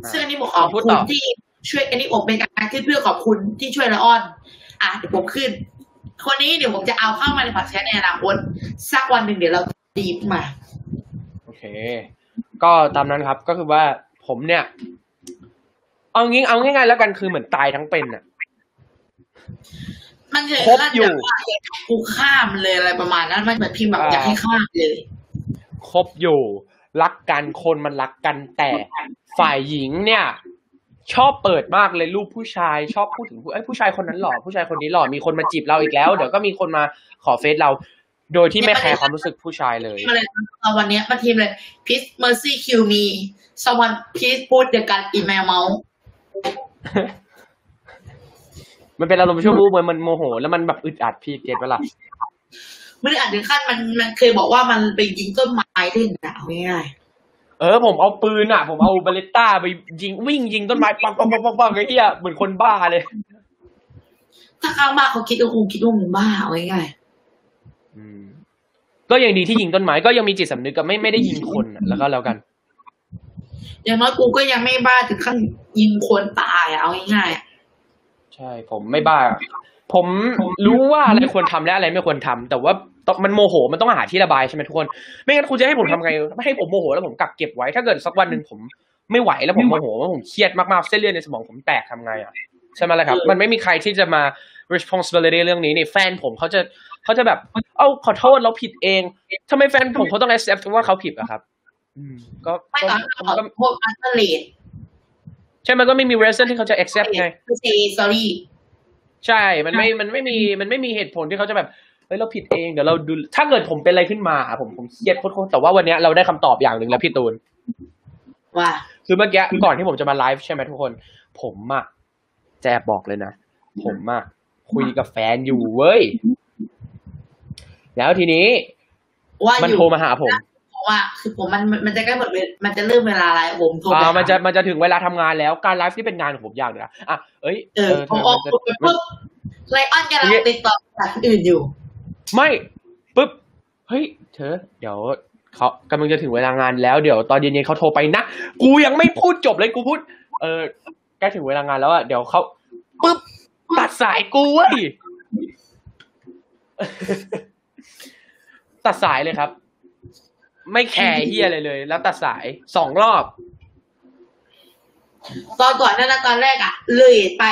ซึ่งอันนี้ผมขอบพูดคุต่ณอที่ ช่วยอันนี้ผมเป็นการขึ้นเพื่อขอบคุณที่ช่วยละอ้อน อะเดี๋ยวผมขึ้น คนนี้เดี๋ยวผมจะเอาเข้ามาในพอดแคสต์ในอนาคตสักวันหนึ่งเดี๋ยวเราดีบมา โอเค ก็ตามนั้นครับก็คือว่าผมเนี่ย เอางี้เอาง่ายๆแล้วกันคือเหมือนตายทั้งเป็นอะมันเลยครบอยู่ขั้นแบบว่าอยากให้กูข้ามเลยอะไรประมาณนั้นมันเหมือนพิมพ์แบบอยากให้ข้ามเลย คบอยู่ รักกันคนมันรักกันแต่ฝ่ายหญิงเนี่ย ชอบเปิดมากเลยรูปผู้ชายชอบพูดถึงผู้ไอ้ยผู้ชายคนนั้นหล่อผู้ชายคนนี้หล่อมีคนมาจีบเราอีกแล้ว เดี๋ยวก็มีคนมาขอเฟซเรา โดยที่ไม่แคร์ความรู้สึกผู้ชายเลยมาเลยเอาวันเนี้ยมาทีมเลย please mercy kill me someone please put the gun in my mouth มันเป็นอารมณ์ชั่ววูบมันมันโมโห แล้วมันแบบอึดอัดพี่ get เวลาไม่ได้อ่านถึงขั้นมันมันเคยบอกว่ามันไปยิงต้นไม้ได้หนาวง่าย เออผมเอาปืนอะ ผมเอา Beretta ไปยิงวิ่งยิงต้นไม้ปังปังปังปังปังไอ้เหี้ยเหมือนคนบ้าเลยๆถ้าข้างบ้านเขาคิดก็คงคิดว่ามึงบ้าเอาง่ายอืม ก็ยังดีที่ยิงต้นไม้ก็ยังมีจิตสำนึกกับไม่ไม่ได้ยิงคนอะแล้วก็แล้วกันๆอย่างน้อยกูก็ยังไม่บ้าถึงขั้นยิงคนตายอะเอาง่ายๆอะใช่ ผมไม่บ้า ผมรู้ว่าอะไรควรทำและอะไรไม่ควรทำแต่ว่า ต้องมันโมโหมันต้องหาที่ระบายใช่ไหมทุกคน ไม่งั้นคุณจะให้ผมทำไงไม่ให้ผมโมโหแล้วผมกักเก็บไว้ถ้าเกิดสักวันหนึ่งผมไม่ไหวแล้วผมโมโหว่าผมเครียดมากๆเส้นเลือดในสมองผมแตกทำไงอะใช่ไหมล่ะครับ มันไม่มีใครที่จะมา responsibility เรื่องนี้นี่แฟนผมเขาจะเขาจะแบบเอ้าขอโทษเราผิดเองทำไมแฟนผมเขาต้อง accept ว่าเขาผิดอะครับ อืมก็ไม่ก็ตอนขอก็โทษอันเตอร์เลดใช่มันก็ไม่มี reason ที่เขาจะ accept ไง คือ say sorry ใช่ มันไม่ มันไม่มี มันไม่มีเหตุผลที่เขาจะแบบ เฮ้ยเราผิดเองเดี๋ยวเราดูถ้าเกิดผมเป็นอะไรขึ้นมาอะผมผมเครียดโคตรๆแต่ว่าวันเนี้ยเราได้คำตอบอย่างหนึ่งแล้วพี่ตูนว่าคือเมื่อกี้ก่อนที่ผมจะมาไลฟ์ใช่ไหมทุกคน ผมอะแจบบอกเลยนะผมอะคุยกับแฟนอยู่เว้ย แล้วทีนี้ว่ามันอยู่โทรมาหาผมเพราะว่าคือผมมันมันจะใกล้หมดเวลมันจะเริ่มเวลาอะไรผมโทรไปอ่าหามันจะมันจะถึงเวลาทำงานแล้วการไลฟ์ที่เป็นงานของผมอย่างหนึงนะอะเอ้ยเออเออพอเธอออกมันจะปุ๊บปุ๊บไลออนกำลังติดต่อจากคนอื่นอยู่ ไม่ปุ๊บเฮ้ยเธอ เดี๋ยวเขากำลังจะถึงเวลางานแล้วเดี๋ยวตอนเย็นๆเขาโทรไปนะกูยังไม่พูดจบเลยกูพูด เออใกล้ถึงเวลางานแล้วอะเดี๋ยวเขาปุ๊บตัดสายกูเว้ยตัดสายเลยครับ ไม่แคร์เฮียอะไรเลย แล้วตัดสายสองรอบตอนก่อนนานั้นตอนแรกอะเลยไป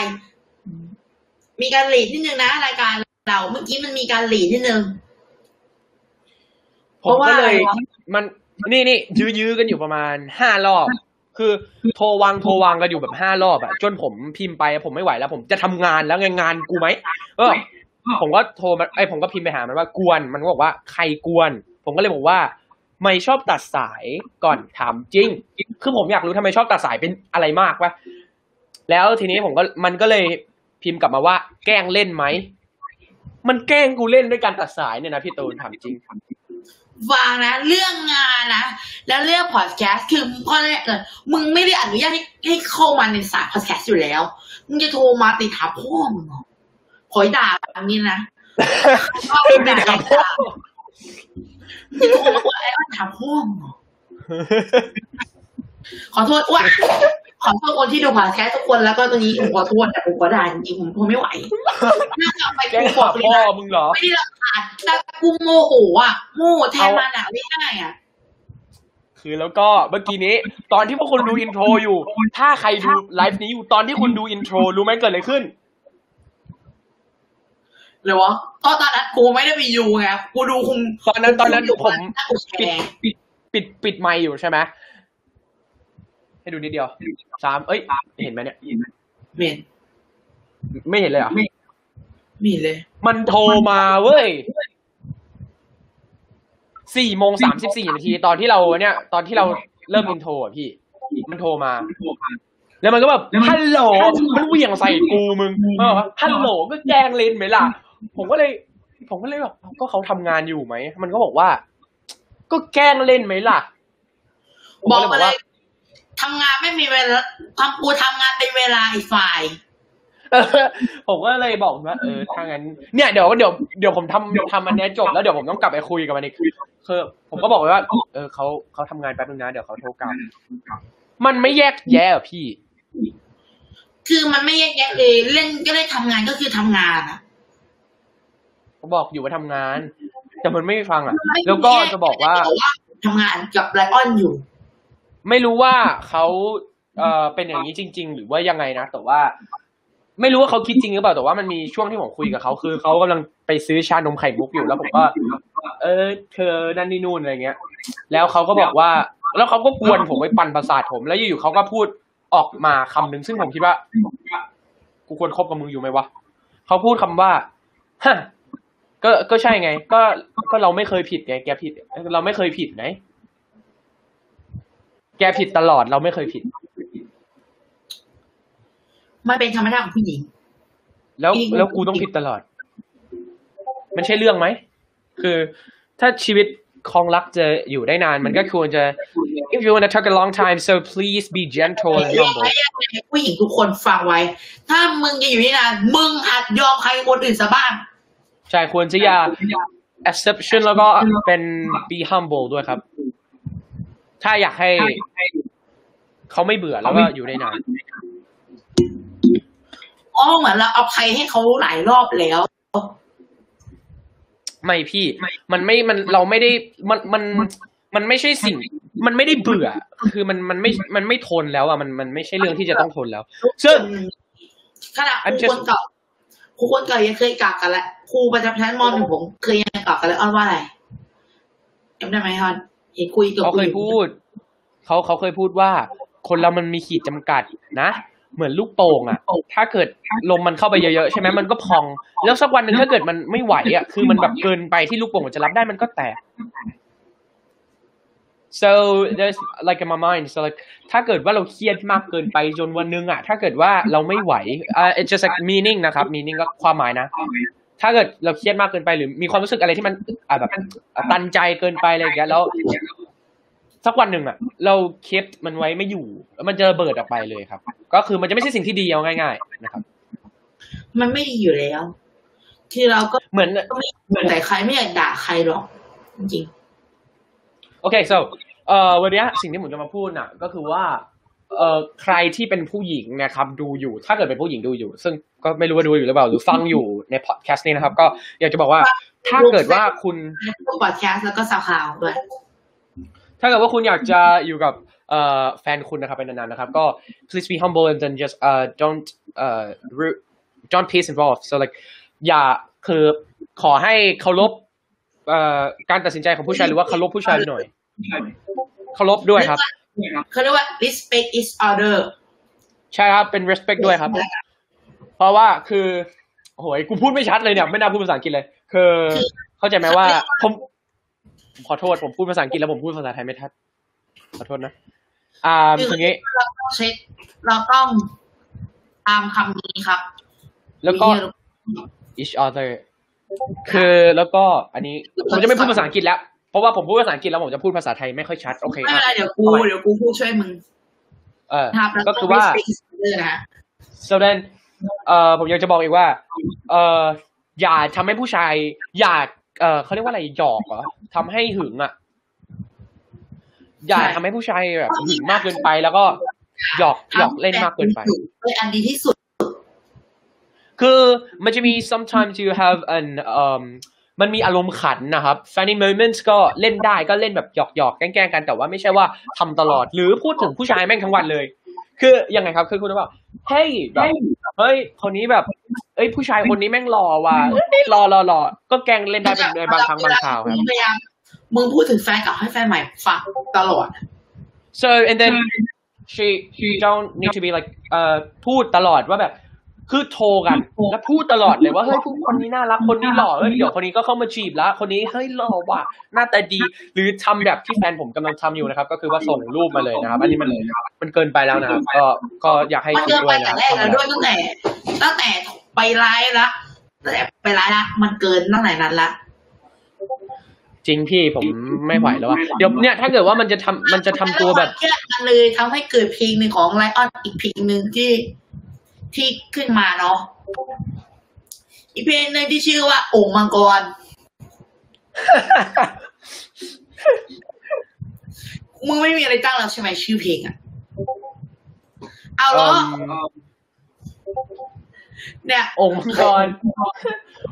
มีการหลีดนิดนึงนะรายการ เราเมื่อกี้มันมีการหลีดนิดนึงผมก็เลยเพราะว่าอะไรวะมันนี่นี่ยื้อยื้อกันอยู่ประมาณห้ารอบ คือโทรวางโทรวางกันอยู่แบบห้ารอบอะจนผมพิมพ์ไปผมไม่ไหวแล้ว ผมจะทำงานแล้วไงงานกูไหมเออ ผมก็โทรมาไอยผมก็พิมพ์ไปหามันว่ากวน มันก็บอกว่าใครกวน ผมก็เลยบอกว่า ไม่ชอบตัดสายก่อนถามจริง คือผมอยากรู้ทำไมชอบตัดสายเป็นอะไรมากวะแล้วทีนี้ผมก็มันก็เลยพิมพ์กลับมาว่า แกล้งเล่นไหม มันแกล้งกูเล่นด้วยการตัดสายเนี่ยนะพี่ตูนถามจริงฟังนะ เรื่องงานนะ แล้วเรื่องพอดแคสต์คือพ่อแรกเลยมึงไม่ได้อนุญาตให้ให้เข้ามาในสายพอดแคสต์อยู่แล้ว มึงจะโทรมาติดถามพ่อมึงเหรอขอยด่าแบบนี้นะชอบด่าด่าจะโทรมาว่าไอ้อ้อนถามพ่อมึงเหรอขอโทษว่า ขอโทษคนที่ดูพอดแคสต์ทุกคนแล้วก็ตรงนี้ผมขอโทษแต่ผมขอด่าจริงๆผมทนไม่ไหวน่าจะไปแกล้กูงบอหากเลยพ่อนะมึงเหรอไม่ได้รำคาญแต่กูโมโหอะโมโหแทนมันอะไม่ได้อะคือแล้วก็เมื่อกี้นี้ ตอนที่พวกคุณดูอินโทรอยู่ ถ้าใครดูไลฟ์นี้อยู่ตอนที่คุณดูอินโทรรู้ไหมเกิดอะไรขึ้นเลยวะก็ตอนนั้นกูไม่ได้ไปยูไงกูดูคุมตอนนั้นตอนนั้นผมกูแชปิดร์ปิดปิดปิดไมค์อยู่ใช่ไหม ให้ดูนิดเดียวสามเอ้ย เห็นไหมเนี่ยเมนไม่เห็นเลยเหรอมีเลย มันโทรมาเว้ยสี่โมงสามสิบสี่นาทีตอนที่เราเนี่ย ตอนที่เราเริ่มอินโทรอะพี่ มันโทรมา แล้วมันก็แบบฮัลโหลมันเหวี่ยงใส่กูมึงเออฮัลโหลก็แกล้งเล่นไหมล่ะ ผมก็เลย ผมก็เลยแบบก็เขาทำงานอยู่ไหมมันก็บอกว่า ก็แกล้งเล่นไหมล่ะผมบอกก็มาเลยเลย ทำงานไม่มีเวลาทำกูทำงานเป็นเวลาอีกฝ่ายเออผมก็เลยบอกว่าเออถ้างั้นเนี่ยเดี๋ยวเดี๋ยวเดี๋ยวผมทำทำอันเนี้ยจบแล้วเดี๋ยวผมต้องกลับไปคุยกับมันอีกคือผมก็บอกไปว่า เออเขาเขาทำงานแป๊บนึงนะเดี๋ยวเขาโทรกลับมันไม่แยกแยะอะพี่ คือมันไม่แยกแยะเลยเล่นก็ได้ทำงานก็คือทำงานอะผมบอกอยู่ว่าทำงาน แต่มันไม่ฟังอะ แล้วก็จะบอกว่าทำงานกับไลออนอยู่ ไม่รู้ว่าเขาเอ่อเป็นอย่างนี้จริง ๆ หรือว่ายังไงนะแต่ว่า ไม่รู้ว่าเขาคิดจริงหรือเปล่าแต่ว่ามันมีช่วงที่ผมคุยกับเขาคือเขากำลังไปซื้อชานมไข่มุกอยู่แล้วผมก็เออ เธอนั่นนี่นู่นอะไรเงี้ย แล้วเขาก็บอกว่า แล้วเขาก็กวนผมไปปั่นประสาทผม แล้วอยู่ๆเขาก็พูดออกมาคำหนึ่งซึ่งผมคิดว่ากูควรคบกับมึงอยู่ไหมวะเขาพูดคำว่าฮะก็ก็ใช่ไง ก็ก็เราไม่เคยผิดไงแกผิด เราไม่เคยผิดไหน แกผิดตลอดเราไม่เคยผิด มันเป็นธรรมชาติของผู้หญิง แล้วจริงแล้วกูต้องผิดตลอด มันใช่เรื่องไหม คือถ้าชีวิตคองรักจะอยู่ได้นาน มันก็ควรจะ if you want to take a long time so please be gentle and เรื่อง humble ไม่ยากเลยผู้หญิงทุกคนฟังไว้ ถ้ามึงจะอยู่นี่นาน มึงหัดยอมใครคนอื่นซะบ้าง ใช่ควรจะอย่า exception แล้วก็เป็น be humble ด้วยครับ ถ้าอยากให้เขาไม่เบื่อแล้วก็อยู่ได้นานอ้อเหมือนเราเอาใครให้เขาหลายรอบแล้ว ไม่พี่ มันไม่มันเราไม่ได้มันมันมันไม่ใช่สิ่ง มันไม่ได้เบื่อ คือมันมันไม่มันไม่ทนแล้วอะมันมันไม่ใช่เรื่องที่จะต้องทนแล้วซึ่งขนาดค I'm รู just- คนเก่าครูคนเก่ายังเคยกลับกันแล้วครูประจำชั้นมหนึ่งผมเคยยังกลับกันแล้วอ้อนว่าอะไรจำได้ไหมฮอน เห็นคุยกับเขาเคยพูดเขาเขาเคยพูดว่า คนเรามันมีขีดจำกัดนะ เหมือนลูกโป่งอะ ถ้าเกิดลมมันเข้าไปเยอะๆใช่ไหมมันก็พอง แล้วสักวันหนึ่งถ้าเกิดมันไม่ไหวอะคือมันแบบเกินไปที่ลูกโป่งมันจะรับได้มันก็แตก so there's like in my mind so like ถ้าเกิดว่าเราเครียดมากเกินไปจนวันหนึงอะ ถ้าเกิดว่าเราไม่ไหวอ่า it's just like meaning นะครับ meaning ก็ความหมายนะ ถ้าเกิดเราเครียดมากเกินไปหรือมีความรู้สึกอะไรที่มันอ่าแบบตันใจเกินไปอะไรอย่างเงี้ยแล้วสักวันหนึ่งอะ เราเคปมันไว้ไม่อยู่แล้วมันจะระเบิดออกไปเลยครับ ก็คือมันจะไม่ใช่สิ่งที่ดีเอาง่าย ๆ นะครับ มันไม่ดีอยู่แล้ว ที่เราก็เหมือนก็ไม่เหมือนแต่ใครไม่อยากด่าใครหรอกจริงโอเค so เอ่อวันเนี้ยสิ่งที่ผมจะมาพูดน่ะ ก็คือว่า เอ่อใครที่เป็นผู้หญิงนะครับ ดูอยู่ ถ้าเกิดเป็นผู้หญิงดูอยู่ ซึ่ง ก็ไม่รู้ว่าดูอยู่หรือเปล่า หรือฟังอยู่ในพอดแคสต์นี้นะครับ ก็อยากจะบอกว่าถ้าเกิดว่าคุณๆพวกพอดแคสต์แล้วก็สาวข่าวด้วยถ้าเกิดว่าคุณอยากจะอยู่กับเอ่อแฟนคุณนะครับเป็นนานๆนะครับก็ please be humble and then just uh don't uh root don't piss involved so like อย่าคือขอให้เคารพเอ่อการตัดสินใจของผู้ชายหรือว่าเคารพผู้ชายหน่อยเคารพด้วยครับเขาเรียกว่า respect each other ใช่ครับเป็น respect ด้วยครับ เพราะว่าคือโอ้โหยกูพูดไม่ชัดเลยเนี่ยไม่น่าพูดภาษาอังกฤษเลย คือ เข้าใจไหมว่าผมผมขอโทษผมพูดภาษาอังกฤษแล้วผมพูดภาษาไทยไม่ทัดขอโทษนะ อ่าอย่างงี้เราต้องเช็คเราต้องตามคำนี้ครับ แล้วก็ each other คือแล้วก็อันนี้ผมจะไม่พูดภาษาอังกฤษแล้ว เพราะว่าผมพูดภาษาอังกฤษแล้วผมจะพูดภาษาไทยไม่ค่อยชัดโอเคไม่เป็นไรอะเดี๋ยวกูเดี๋ยวกูพูดช่วยมึงเออนะครับแล้วก็คือว่า respect each other นะฮะ so then เอ่อผมอยากจะบอกอีกว่า เอ่ออย่าทำให้ผู้ชาย อย่าเอ่อเขาเรียกว่าอะไรหยอกเหรอทำให้หึงอะ อย่าใช่ทำให้ผู้ชายแบบหึงมากเกินไป แล้วก็หยอกหยอกเล่นมากเกินไปเป็นอันดีที่สุด คือมันจะมี sometimes you have an um มันมีอารมณ์ขันนะครับ funny moments ก็เล่นได้ก็เล่นแบบหยอกหยอกๆแกล้งๆกัน แต่ว่าไม่ใช่ว่าทำตลอด หรือพูดถึงผู้ชายแม่งทั้งวันเลย คือยังไงครับ คือคุณบอก เฮ้ยแบบเฮ้ยคนนี้แบบ เอ้ยผู้ชายคนนี้แม่งหล่อว่ะเอ้ยหล่อหล่อหล่อก็แกล้งเล่นได้เป็นในบางครั้งบางคราวครับมึงพยายามมึงพูดถึงแฟนเก่าให้แฟนใหม่ฟังตลอด so and then she she don't need to be like เอ่อพูดตลอดว่าแบบ คือโทรกันแล้วพูดตลอดเลยว่าเฮ้ยคนนี้น่ารักคนนี้หล่อเอ้ยเดี๋ยวคนนี้ก็เข้ามาจีบแล้ว คนนี้เฮ้ยหล่อว่ะหน้าตาดี หรือทำแบบที่แฟนผมกำลังทำอยู่นะครับ ก็คือว่าส่งรูปมาเลยนะครับ อันนี้มันมันเกินไปแล้วนะครับก็ก็อยากให้มันคิดเกินด้ไปวยนะแต่ครับแรกแล้วด้วยตั้งแต่ตั้งแต่ไปไลฟ์ละตั้งแต่ไปไลฟ์ละมันเกินตั้งแต่นั้นละจริงพี่ผมไม่ไหวแล้วอะเดี๋ยวเนี่ยถ้าเกิดว่ามันจะทำมันจะทำตัวแบบเชื่อกันเลยทำให้เกิดเพลงหนึ่งของไลออนอีกเพลงหนึ่งที่ ที่ขึ้นมาเนาะอีกเพลงหนึ่งที่ชื่อว่าโอ่งมังกร มึงไม่มีอะไรตั้งแล้วใช่ไหมชื่อเพลงอะเอาแล้วเนี่ยองค์มังกร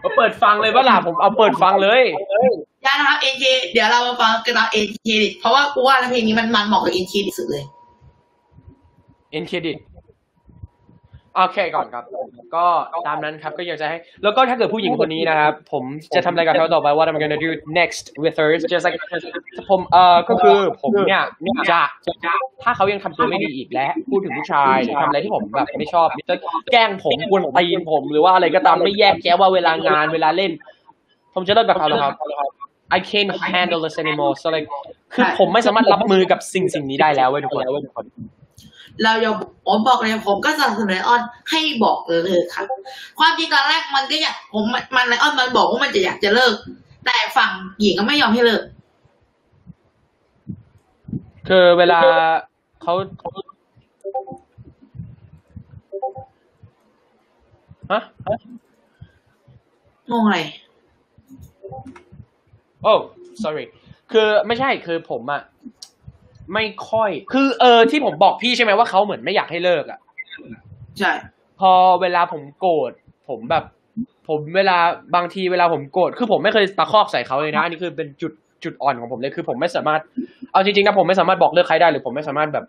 มาเปิดฟังเลยว่าล่ะผมเอาเปิดฟังเลยยานะครับเอ็นเคเดี๋ยวเรามาฟังกันตามเอ็นเคเพราะว่ากูว่าเพลงนี้มันมันเหมาะกับเอ็นเคที่สุดเลยเอ็นเครดิต โอเคก่อนครับ ก็ตามนั้นครับก็อยากจะให้ แล้วก็ถ้าเกิดผู้หญิงคนนี้นะครับ ผมจะทำอะไรกับเขาต่อไป what I'm gonna do next with her just like ผมเอ่อก็คือผมเนี่ยจะถ้าเขายังทำตัวไม่ดีอีกและ พูดถึงผู้ชายหรือทำอะไรที่ผมแบบไม่ชอบจะแกล้งผมกวนตีนผมหรือว่าอะไรก็ตามไม่แยกแยะว่าเวลางานเวลาเล่น ผมจะเลิกแบบเขาแล้วครับ I can't handle this anymore so like คือผมไม่สามารถรับมือกับสิ่งสิ่งนี้ได้แล้วเว้ยทุกคน เราอย่าผมบอกเลยผมก็สนับสนุนไลออนให้บอกเลยครับ ความจริงตอนแรกมันก็อยากผมมันมันไลออนมันบอกว่ามันจะอยากจะเลิก แต่ฝั่งหญิงก็ไม่ยอมให้เลิกคือเวลาเขาฮะงงอะไรโอ้ sorry คือไม่ใช่คือผมอะ ไม่ค่อย คือเออที่ผมบอกพี่ใช่ไหมว่าเขาเหมือนไม่อยากให้เลิกอะใช่ พอเวลาผมโกรธผมแบบ ผมเวลาบางทีเวลาผมโกรธคือผมไม่เคยตะคอกใส่เขาเลยนะอันนี้คือเป็นจุดจุดอ่อนของผมเลยคือผมไม่สามารถเอาจริงๆนะผมไม่สามารถบอกเลิกใครได้หรือผมไม่สามารถแบบ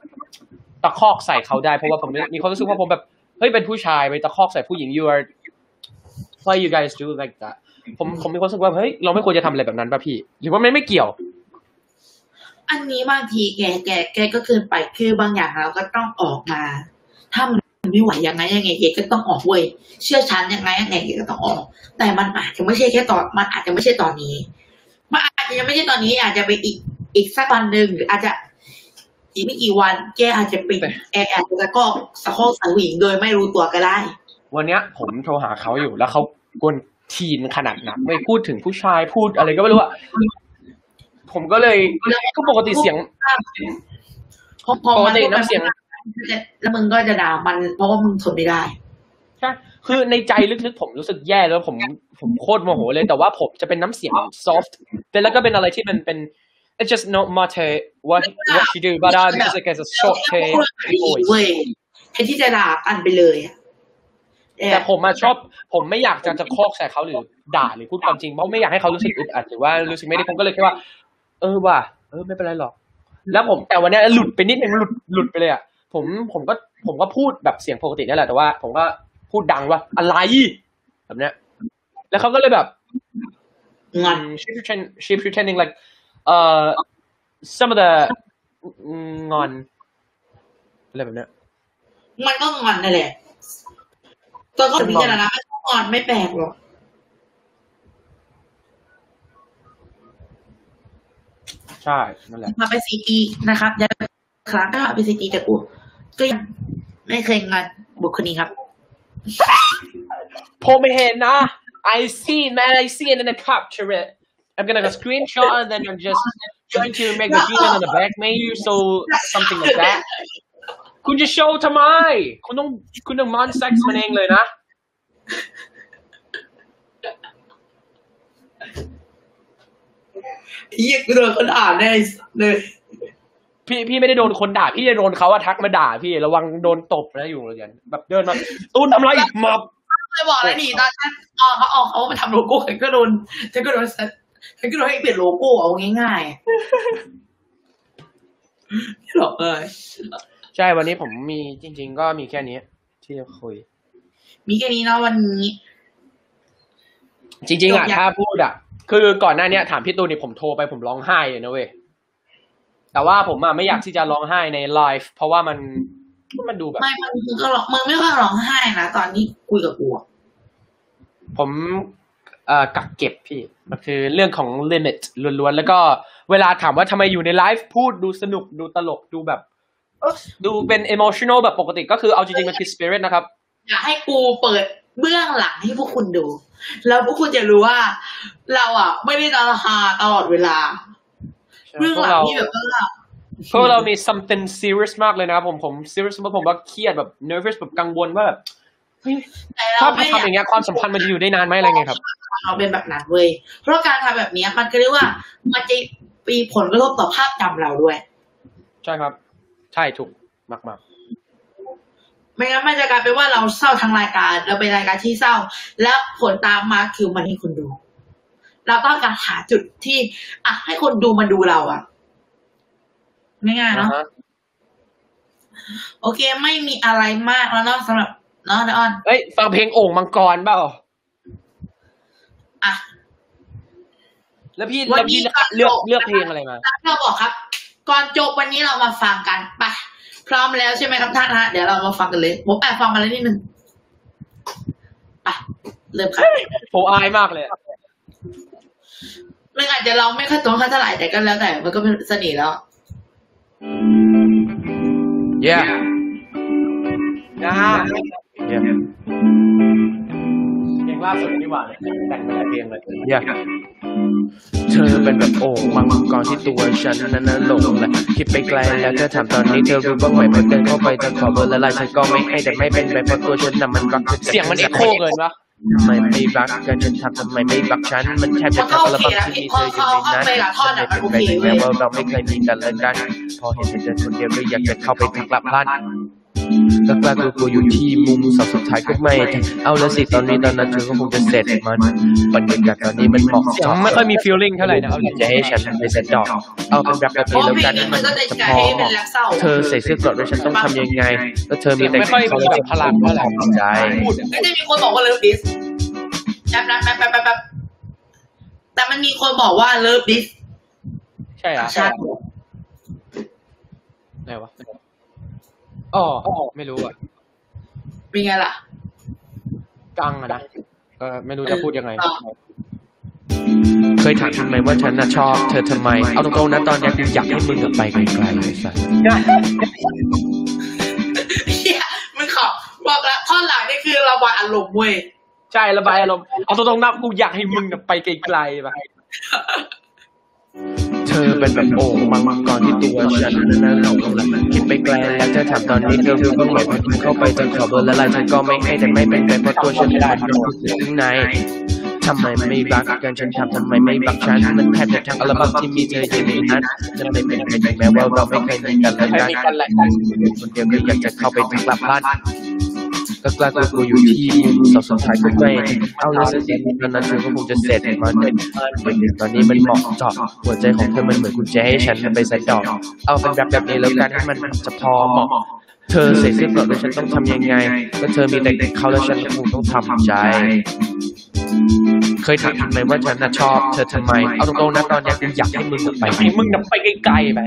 ตะคอกใส่เขาได้เพราะว่าผมมีความรู้สึกว่าผมแบบเฮ้ยเป็นผู้ชายไปตะคอกใส่ผู้หญิง you are why you guys do like that ผมผมมีความรู้สึกว่าเฮ้ยเราไม่ควรจะทำอะไรแบบนั้นป่ะพี่ หรือว่ามันไม่เกี่ยว อันนี้บางทีแกแกแกก็เกินไปคือบางอย่างเราก็ต้องออกมาถ้ามันไม่ไหวยังไงยังไงแกก็ต้องออกเว้ยเชื่อฉันยังไงยังไงแกก็ต้องออก แต่มันอาจจะไม่ใช่แค่ตอนมันอาจจะไม่ใช่ตอนนี้มันอาจจะยังไม่ใช่ตอนนี้ อาจจะไปอีกอีกสักวันหนึ่งหรืออาจจะอีกไม่กี่วัน แกอาจจะปิดแอร์อาจจะก็สะโคกสังหวิงโดยไม่รู้ตัวก็ได้ วันเนี้ย ผมโทรหาเขาอยู่แล้วเขากวนทีนขนาดหนักไม่พูดถึงผู้ชายพูดอะไรก็ไม่รู้อะ ผมก็เลยก็ปกติเสียงพอพอปกมันติน้ำเสียง แล้วมึงก็จะด่ามันเพราะว่ามึงทนไม่ได้ใช่คือในใจลึกๆผมรู้สึกแย่แล้วผมผมโคตรโมโหเลยแต่ว่าผมจะเป็นน้ำเสียง soft แต่แล้วก็เป็นอะไรที่มันเป็น it's just no matter what what you do but I'm just like as a short hair เว้ยแทนที่จะด่ากันไปเลยอะเออแต่ผมมาชอบ ผมไม่อยากจะจะคอกใส่เขาหรือด่าหรือพูดความจริงเพราะไม่อยากให้เขารู้สึกอึดอัดหรือว่ารู้สึกไม่ดีผมก็เลยคิดว่า เออว่ะเออไม่เป็นไรหรอก แล้วผมแต่วันเนี้ยหลุดไปนิดนึงหลุดหลุดไปเลยอะผมผมก็ผมก็พูดแบบเสียงปกตินั่นแหละแต่ว่า ผมก็พูดดังว่าอะไรแบบเนี้ย แล้วเขาก็เลยแบบงอน she pretend she pretending like uh some of the งอนอะไรแบบเนี้ยมันก็งอนนั่นแหละตัวก็พิจารณาไม่ต้องงอนไม่แปลกหรอก ใช่นั่นแหละมาไปซีจีนะครับยังครั้งก็มาไปซีจีแต่กูก็ยังไม่เคยงอนบุคคลนี้ครับ ผมไม่เห็นนะ I see man I see it and then capture it I'm gonna go screenshot and then I'm just trying to make a video on the back maybe so something like that คุณจะโชว์ทำไม คุณต้องคุณต้องมอนเซ็กซ์มันเองเลยนะ เฮียกูโดนคนอ่านแน่เลยพี่พี่ไม่ได้โดนคนด่า พี่จะโดนเขาอะทักมาด่า พี่ระวังโดนตบนะอยู่เลยนแบบเดินมาตูนทำไรหมอบเคยบอกแล้วนี่ตอนฉันเอาเขาเอาเขามาทำโลโก้ฉันก็โดนฉันก็โดนฉันก็โดนให้เปลี่ยนโลโก้เอาง่ายๆไม่หรอกเลยใช่วันนี้ผมมีจริง ๆ ก็มีแค่นี้ที่จะคุย มีแค่นี้เนาะวันนี้ จริง ๆอะจบยังถ้าพูดอะ คือก่อนหน้าเนี้ยถามพี่ตูนนี่ผมโทรไปผมร้องไห้เลยนะเว้ยแต่ว่าผมอะไม่อยากที่จะร้องไห้ในไลฟ์เพราะว่ามันมันดูแบบไม่มึงมึงก็ร้องมึงไม่ค่อยร้องไห้นะตอนที่คุยกับกูอะผมเอ่อกักเก็บพี่มันคือเรื่องของลิมิตล้วนๆแล้วก็เวลาถามว่าทำไมอยู่ในไลฟ์พูดดูสนุกดูตลกดูแบบเอ้อดูเป็น emotional แบบปกติก็คือเอาจริงๆมันคือ spirit นะครับ อยากให้กูเปิด เบื้องหลังให้พวกคุณดู แล้วพวกคุณจะรู้ว่า เราอะ ไม่ได้ตาฮาตลอดเวลา เบื้องพวหกลังเราที่แบบว่าพวกเรามี something serious มากเลยนะครับผมผม serious เพราะผมว่าเครียดแบบ nervous แบบกังวลว่าแบบเฮ้ยแต่เราถ้าไม่ทำอย่างเงี้ยความสัมพันธ์มันจะอยู่ได้นานไหมอะไรเงี้ยครับเราเป็นแบบนั้นเว้ยเพราะการทำแบบเนี้ยมันก็เรียกว่า มันจะมีผลกระทบต่อภาพจำเราด้วย ใช่ครับ ใช่ถูกมาก ไม่งั้นมันจะกลายเป็นว่าเราเศร้าทั้งรายการ เราเป็นรายการที่เศร้า แล้วผลตามมาคือมันให้คนดู เราต้องการหาจุดที่อะให้คนดูมาดูเราอะง่ายๆๆเนาะอ่าฮะโอเค ไม่มีอะไรมากแล้วเนาะสำหรับเนาะเดออนเอ้ยฟังเพลงโอ่งมังกรเปล่าอะแล้วพี่วันแล้วนี้พี่ครับเลือกเลือกเพลงอะไรมาเราบอกครับ ก่อนจบวันนี้เรามาฟังกันไป พร้อมแล้วใช่ไหมครับท่านฮะ เดี๋ยวเรามาฟังกันเลยผมแอบฟังมาแล้วนิดนึงไปเริ่มครับผมอายมากเลยอะมันอาจจะร้องไม่ค่อยตรงเท่าไหร่แต่ก็แล้วแต่มันก็เป็นเสน่ห์แล้ว yeah นะฮะ yeah เพล งล่าสุดนี่หว่าเลยแต่งมาหลายเพลงเลย yeah เธอเป็นแบบโอ่งมังกรที่ตัวฉันนั้นนะหลงแหละคิดไปไกลแล้วเธอถามตอนนี้เธอรู้บ้างไหมพอเดินเข้าไปเธอขอเบอร์ละลายฉันก็ไม่ให้แต่ไม่เป็นไรเพราะตัวฉันน่ะมันรักเธอเสียงมัน echo เกินปะทำไมไม่รักกันฉันถามทำไมไม่รักฉันมันแทบจะทั้งอัลบั้มที่มีเธออยู่ในนั้นฉันไม่เป็นไรถึงแม้ว่าเราไม่เคยมีกันและกัน พอเห็นเธอเดินคนเดียวก็อยากจะเข้าไปทักลับพลั นก็กล้ากลัวๆอยู่ที่มุมเสาสุดท้ายก็ไม่ทันเอาละสิตอนนี้ตอนนั้นเธอก็คงจะเสร็จมันบรรยากาศตอนนี้มันเหมาะเสียงไม่ค่อยมี feeling เท่าไหร่นะเอาอยากจะให้ฉันไปเซ็ตดอก เอาเป็นแบบแบบเพนี้ราะแล้วเพลกังนนี้มัมันนก็จะจะจะพอให้เป็นรักเศร้าเธอใส่เสื้อกรดแล้วฉันต้องทำยังไง แล้วเธอมีแต่ไม่ค่อยมีแบบพลังเท่าไหร่ใจพูดอะก็จะมีคนบอกว่าเลิฟดิสแป๊บนะแป๊บแป๊บแป๊บแป๊บแต่มันมีคนบอกว่าเลิฟดิสใช่เหรอะใช่ไหนวะ อ๋อไม่รู้อะเป็นไงล่ะ กังอะนะเออไม่รู้จะพูดยังไงเออเคยถามทำไมว่าฉันน่ะชอบเธอทำไม เอาตรงๆนะตอนเนี้ยกูอยากให้มึงอะไปไกลๆเลยสัสเฮียมึงขอบอกแล้วท่อนหลังนี่คือระบายอารมณ์เว้ยใช่ระบายอารมณ์เอาตรงๆนะกูอยากให้มึงน่ะไปไกลๆไปเธอเป็นแบบโอ่งมังกรที่ตัวฉันนั้นหลงละคิด ไปไกลแล้วจะถามตอนนี้เธอรู้บ้างไหมพอเข้าไปจนขอเบอร์ละลายฉันก็ไม่ให้แต่ไม่เป็นไรเพราะตัวฉันไม่ได้มันรู้สึกข้างในทำไมไม่รักกันฉันถามทำไมไม่รักฉันมันแทบจะทั้งอัลบั้มที่มีเธออยู่ในนั้นจะไม่เป็นไรแม้ว่าเราไม่เคยมีกันและกันะคนเดียวก็อยากจะเข้าไปทักลับบ้าน ก็กล้ากลัวอยู่ที่สอบสุดท้ายก็ไม่เอาลยสักทีตอนนั้นเธอก็คงจะเสร็จมาเด็ดตอนนี้มันเหมาะเจาะหัวใจของเธอมันเหมือนกุญแจให้ฉันไปใส่ดอก เอาเป็นแบบแบบนี้แล้วกันให้มันจะพอเหมาะเธอเสียเสื้อเปล่าแล้วฉันต้องทำยังไง ก็เธอมีแต่เขาแล้วฉันคงต้องทำใจ เคยถามทำไมว่าฉันน่ะชอบเธอทำไม เอาตรงๆนะตอนเนี้ยกูอยากให้มึงอะไปให้มึงน่ะไปไกลๆไป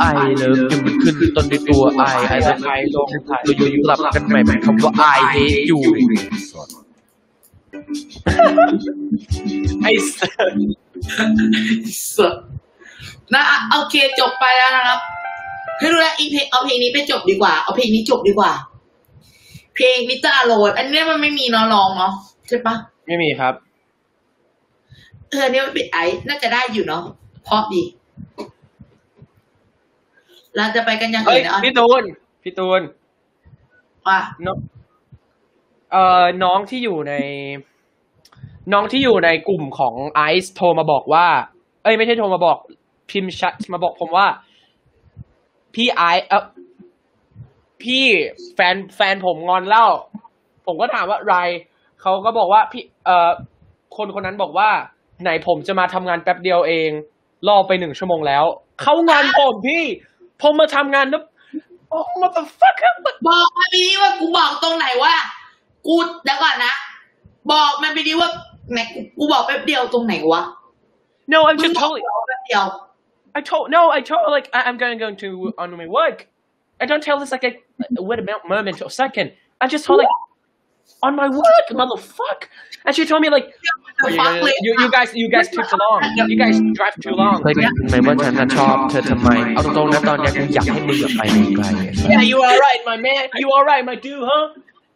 ไอเลิฟยูมันขึ้นต้นด้วยตัวไอไอเลิฟไอลงไอเราอยู่ๆกลับกันใหม่เป็นคำว่า I hate you ไอเสือเสือกนะอะโอเคจบไปแล้วนะครับให้รู้แล้วอีเพลงเอาเพลงนี้ไปจบดีกว่า เอาเพลงนี้จบดีกว่า เพลงมิเตอร์อโรนอันเนี้ยมันไม่มีเน้องร้องเนาะใช่ปะ ไม่มีครับ เออเนี่ยมันเป็นไอซ์น่าจะได้อยู่เนาะเพราะดี เราจะไปกันอย่างเฮ้ยอื่นนะพี่ตูนพี่ตูนว่าน้องเอ่อน้องที่อยู่ใน น้องที่อยู่ในกลุ่มของไอซ์โทรมาบอกว่า เอ้ย ไม่ใช่โทรมาบอก พิมพ์แชัดมาบอกผมว่า พี่ไอซ์เออพี่แฟนแฟนผมงอนเล่า ผมก็ถามว่าไร เขาก็บอกว่าพี่เอ่อคนคนนั้นบอกว่า ไหนผมจะมาทำงานแป๊บเดียวเอง รอไปหนึ่งชั่วโมงแล้ว เขางอนผมพี่ ผมมาทำงานแล้วโอ้ what the fuck บอกมาไปดิว่ากูบอกตรงไหนว่ากูเดี๋ยวก่อนนะ บอกมันไปดิว่าไหนกูกูบอกแป๊บเดียวตรงไหนวะ No, I'm มึง just บอก totally. แป๊บเดียว I told no, I told like I, I'm going going to on my work. I don't tell this like a wait a mo- moment or second. I just told like on my work, motherfuck. And she told me like The "Oh, fuck, you, Lee? you, you guys you guys took too long. You guys drive too long. เคยถามทำไมว่าฉันน่ะชอบเธอทำไมเอาตรงๆนะตอนเนี้ยกูอยากให้มึงอะไปไกลๆ Yeah, you are right, my man. You are right, my dude, huh?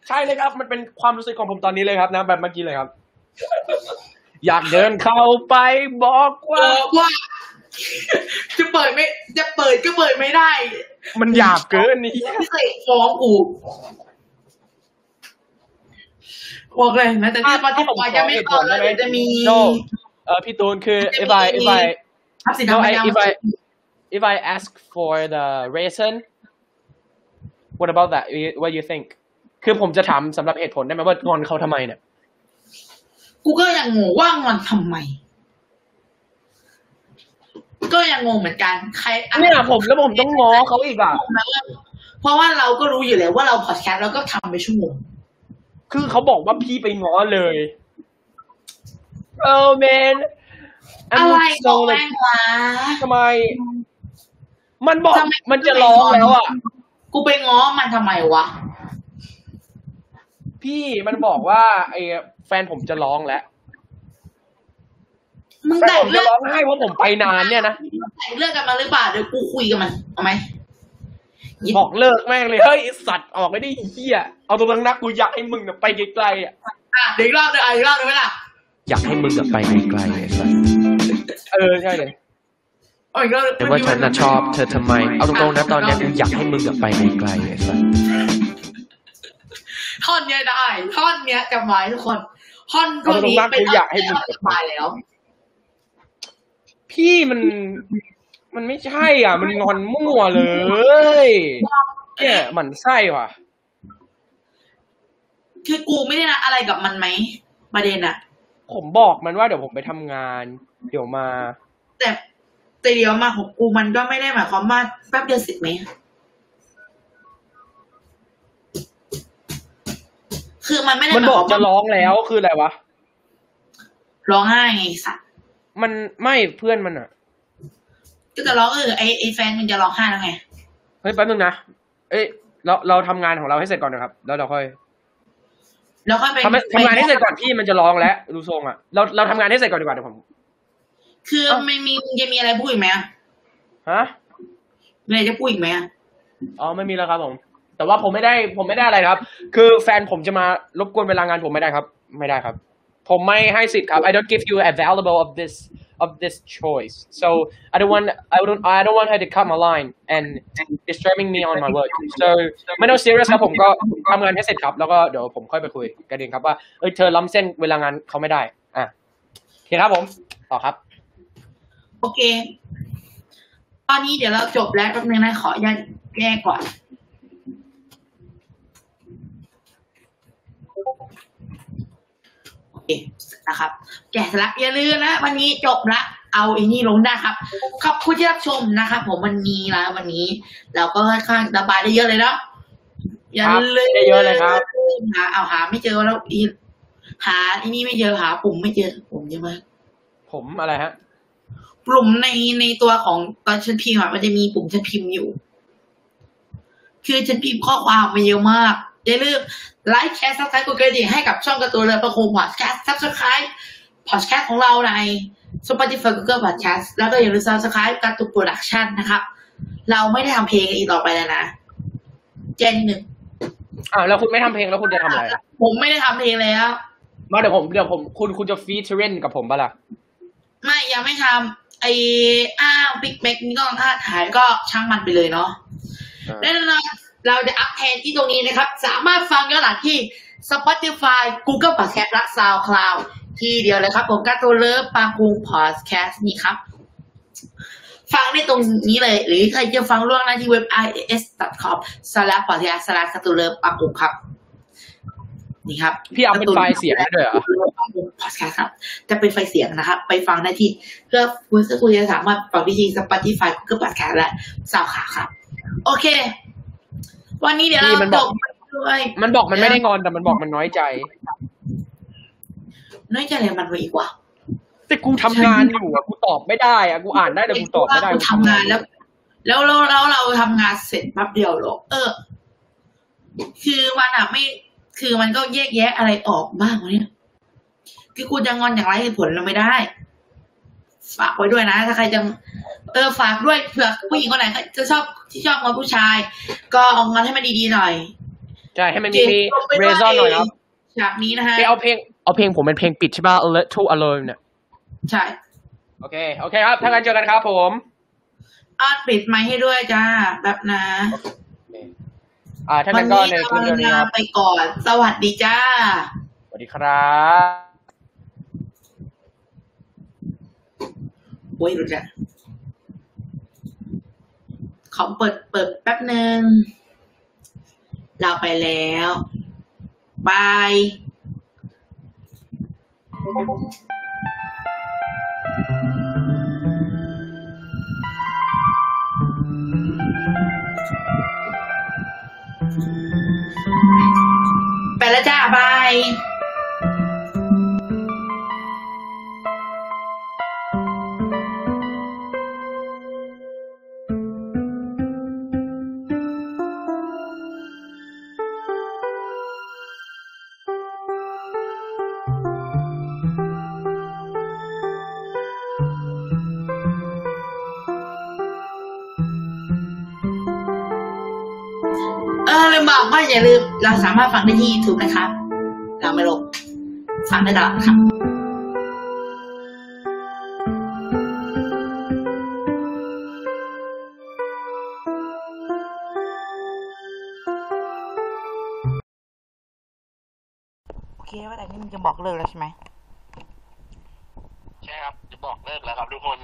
ใช่เลยครับ มันเป็นความรู้สึกของผมตอนนี้เลยครับนะ แบบเมื่อกี้เลยครับ อยากเดินเข้าไปบอกบว่าอกว่าจะเปิดไม่ จะเปิดก็เปิดไม่ได้ มันหยาบเกินนี่พิเศษฟ้องกู บอกเลยนะแต่ที่ปฏิบัติจะไม่เข้าแล้วเดี๋ยวจะมีโนเออพี่ตูนคือ if I if I ทับสิน no ทำ I ไม่ได้ if I if I ask for the reason what about that what you think คือผมจะถามสำหรับเหตุผลได้ไหมว่างอนเขาทำไมเนี่ยกูก็ยังงงว่างอนทำไม ก็ยังงงเหมือนกัน ใครอะเนี่ยผมแล้วผมต้องง้อเขาอีกอะเพราะว่าเราก็รู้อยู่แล้วว่าเราพอดแคสต์เราก็ทำไปชั่วโมง คือเขาบอกว่าพี่ไปง้อเลย oh man อะไร I'm ก็ so แม่ like งวะทำไม มันบอกทำไมมันจะร้องแล้วอะ กูไปง้อมันทำไมวะ พี่มันบอกว่า ไอ้แฟนผมจะร้องแล้วมึงแฟนแต่งผมจะเรื่องร้องไห้เพราะผมไปนานเนี่ยนะแต่งเรื่องกันมาหรือเปล่าเดี๋ยวกูคุยกับมันเอาไหม บอกเลิกแม่งเลยเฮ้ยไอ้สัตว์ออกไม่ได้เฮียเอาตัวนักกูอยากให้มึงน่ะไปไกลๆอะอะเดี๋ยวอีกรอบเดี๋ยวอะอีกรอบเดี๋ยวไหมล่ะอยากให้มึงอะไปไกลๆไอ้สัสเออใช่เลยเอาอีกรอบแต่ว่าฉันน่ะชอบเธอทำไม เอาตรงๆนะตอนเนี้ยกูอยากให้มึงอะไปไกลๆไอ้สัสท่อนเนี้ยได้ท่อนเนี้ยจำไว้ทุกคนท่อนช่วงนี้เอาตรงๆนะเป็นกูอยากให้มึงท่อนสบายแล้ว พี่มัน มันไม่ใช่ อะ มันงอนมั่วเลยเนี่ยหมันไส้ว่ะ คือกูไม่ได้นัดอะไรกับมันไหมประเด็นอะผมบอกมันว่าเดี๋ยวผมไปทำงาน เดี๋ยวมา แต่แต่เดียวมาของกูมันก็ไม่ได้หมายความว่าแป๊บเดียวเสร็จไหมคือมันไม่ได้มันหายบคอกวามจะว่าร้องแล้วคืออะไรวะ ร้องไห้ไงสัตว์ มันไม่เพื่อนมันอะ ก็จะร้องเออไอไอแฟนมึงจะร้องไห้แล้วไงเฮ้ยแป๊บนึงนะเอ้ยเราเราทำงานของเราให้เสร็จก่อนนะครับ แล้วเราค่อยแล้วค่อยไปทำให้ทำงานให้เสร็จก่อนพี่มันจะร้องแล้วดูทรงอะเราเราทำงานให้เสร็จก่อนดีกว่าเดี๋ยวผม คือเอ้าไม่มีจะมีอะไรพูดอีกไหมอะฮะมีอะไรจะพูดอีกไหมอะอ๋อไม่มีแล้วครับผมแต่ว่าผมไม่ได้ผมไม่ได้อะไรนะครับ คือแฟนผมจะมารบกวนเวลางานผมไม่ได้ครับ ไม่ได้ครับ ผมไม่ให้สิทธิ์ครับ I don't give you available of this of this choice so I don't want I don't I don't want her to cut my line and disturbing me on my work so ไม่ต้อง serious ครับผมก็ทำงานให้เสร็จครับแล้วก็เดี๋ยวผมค่อยไปคุยกันเองครับว่าเอ้ยเธอล้ำเส้นเวลางานเขาไม่ได้อะโอเคครับผมต่อครับ โอเค ตอนนี้เดี๋ยวเราจบแล้วแป๊บนึงนะขออนุญาตแก้ก่อน โอเคนะครับ แกะสลักอย่าลืมนะ วันนี้จบละเอาไอ้นี่ลงได้ครับ ขอบคุณที่รับชมนะครับ ผมวันนี้นะวันนี้ เราก็ค่อนข้างระบายได้เยอะเลยเนาะอย่าครับลืมได้เยอะเลยครับหาเอาหาไม่เจอแล้วอีหาไอ้นี่ไม่เจอหาปุ่มไม่เจอปุ่มใช่ไหมผมอะไรฮะปุ่มในในตัวของตอนฉันพิมพ์อะมันจะมีปุ่มฉันพิมพ์อยู่ คือฉันพิมพ์ข้อความมาเยอะมาก อย่าลืมไลค์แชร์ subscribe กดกระดิ่งให้กับช่อง CartoonLovePangKung's Podcast subscribe พอดแคสต์ของเราใน Spotify Google Podcast แล้วก็อย่าลืม subscribe Cartoon Production นะครับ เราไม่ได้ทำเพลงอีกต่อไปแล้วนะ เจนหนึ่งอ่าแล้วคุณไม่ทำเพลงแล้วคุณจะทำอะไรอะผมไม่ได้ทำเพลงแล้วมาเดี๋ยวผมเดี๋ยวผมคุณคุณจะ featuring กับผมปะล่ะไม่ยังไม่ทำไอ้อ้าวบิ๊กแม็กนี่ก็ท่าถ่ายก็ช่างมันไปเลยเนาะแน่นอน เราจะอัพเดตที่ตรงนี้นะครับ สามารถฟังย้อนหลังที่ Spotify Google Podcast และ SoundCloud ที่เดียวเลยครับ ผมการ์ตูนเลิฟปากูพอดแคสต์นี่ครับ ฟังได้ตรงนี้เลย หรือใครจะฟังล่วงหน้าที่เว็บ is.com slash podcast slash การ์ตูนเลิฟปากูครับ นี่ครับ พี่เอาเป็นไฟล์เสียงให้ด้วยเหรอพอดแคสต์ครับ จะเป็นไฟล์เสียงนะครับ ไปฟังได้ที่เพื่อคุณคุณจะสามารถฟังได้ที่ Spotify Google Podcast และ SoundCloud ครับ โอเค วันนี้เดี๋ยวเรานี่มันจบอกบด้วยมันบอกมันไม่ได้งอนแต่มันบอกมันน้อยใจ น้อยใจอะไรมันไปอีกวะแต่กูทำงานอยู่อะกูตอบไม่ได้อะกูอ่านได้แต่กูตอบไม่ได้เราทำงานแล้ว แล้วเราเราเราทำงานเสร็จแป๊บเดียวหรอกเออ คือมันอะไม่ คือมันก็แยกแยะอะไรออกบ้างวะเนี่ยคือคุณจะงอนอย่างไรเหตุผลเราไม่ได้ ฝากไว้ด้วยนะ ถ้าใครจะเออฝากด้วยเผื่อผู้หญิงคนไหนจะชอบที่ชอบงอนผู้ชาย ก็เอางอนให้มันดีๆหน่อยใช่ให้มันมีมีเรซอนหน่อยครับฉากนี้นะฮะไปเอาเพลงเอาเพลงผมเป็นเพลงปิดใช่ป่ะ A Little Alone เนี่ยใช่โอเค โอเคครับ ถ้างั้นเจอกันครับผมอาปิดไมค์ให้ด้วยจ้าแบบนะอ่าถ้าวังั้นนก็นี้ในเราคลิปเดียวนี้ลาครับไปก่อน สวัสดีจ้า สวัสดีครับ โอ้ยรู้จักขอเปิดเปิดแป๊บหนึ่งเราไปแล้วบายไปแล้วจ้าบาย อย่าลืมเราสามารถฟังได้ที่ YouTube นะครับเราไม่ลบฟังได้ตลอดครับโอเคว่าแต่นี่มันจะบอกเลิกแล้วใช่ไหม ใช่ครับ จะบอกเลิกแล้วครับทุกคน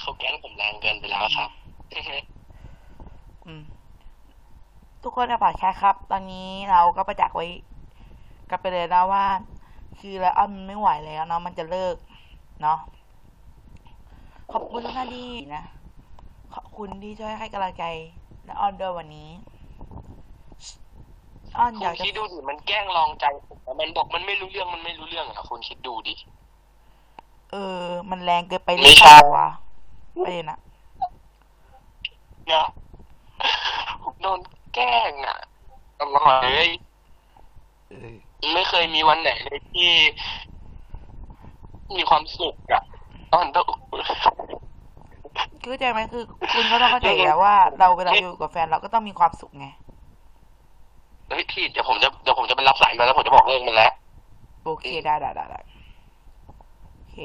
เขาแกล้งผมแรงเกินไปแล้วครับ อืม ทุก คนในพอดแคสต์ครับ ตอนนี้เราก็ประจักษ์ไว้กันไปเลยนะว่า คือแล้วอ้อนมันไม่ไหวแล้วเนาะมันจะเลิกเนาะขอบคุณทุกท่านที่นะ ขอบคุณที่ช่วยให้กำลังใจและอ้อนด้วยวันนี้อ้อนคุอยาณกจะคิดดูดิมันแกล้งลองใจผมแต่มันบอกมันไม่รู้เรื่องมันไม่รู้เรื่องอะคุณคิดดูดิ เออ มันแรงเกินไปหไม่รือใช่เปล่าวะประเด็นอะเนี่ยผมโดน แกล้งอะตลอดเลยไม่เคยมีวันไหนเลยที่มีความสุขอะตอนต้องคือใจไหมคือ คุณก็ต้องเข้าใจอยู่แล้วว่า เราเวลาอยู่กับแฟนเราก็ต้องมีความสุขไงเฮ้ยพี่เดี๋ยวผมจะเดี๋ยวผมจะไปรับสายมาแล้วผมจะบอกเรื่องมันแล้วโอเคได้ได้ได้ได้โอเค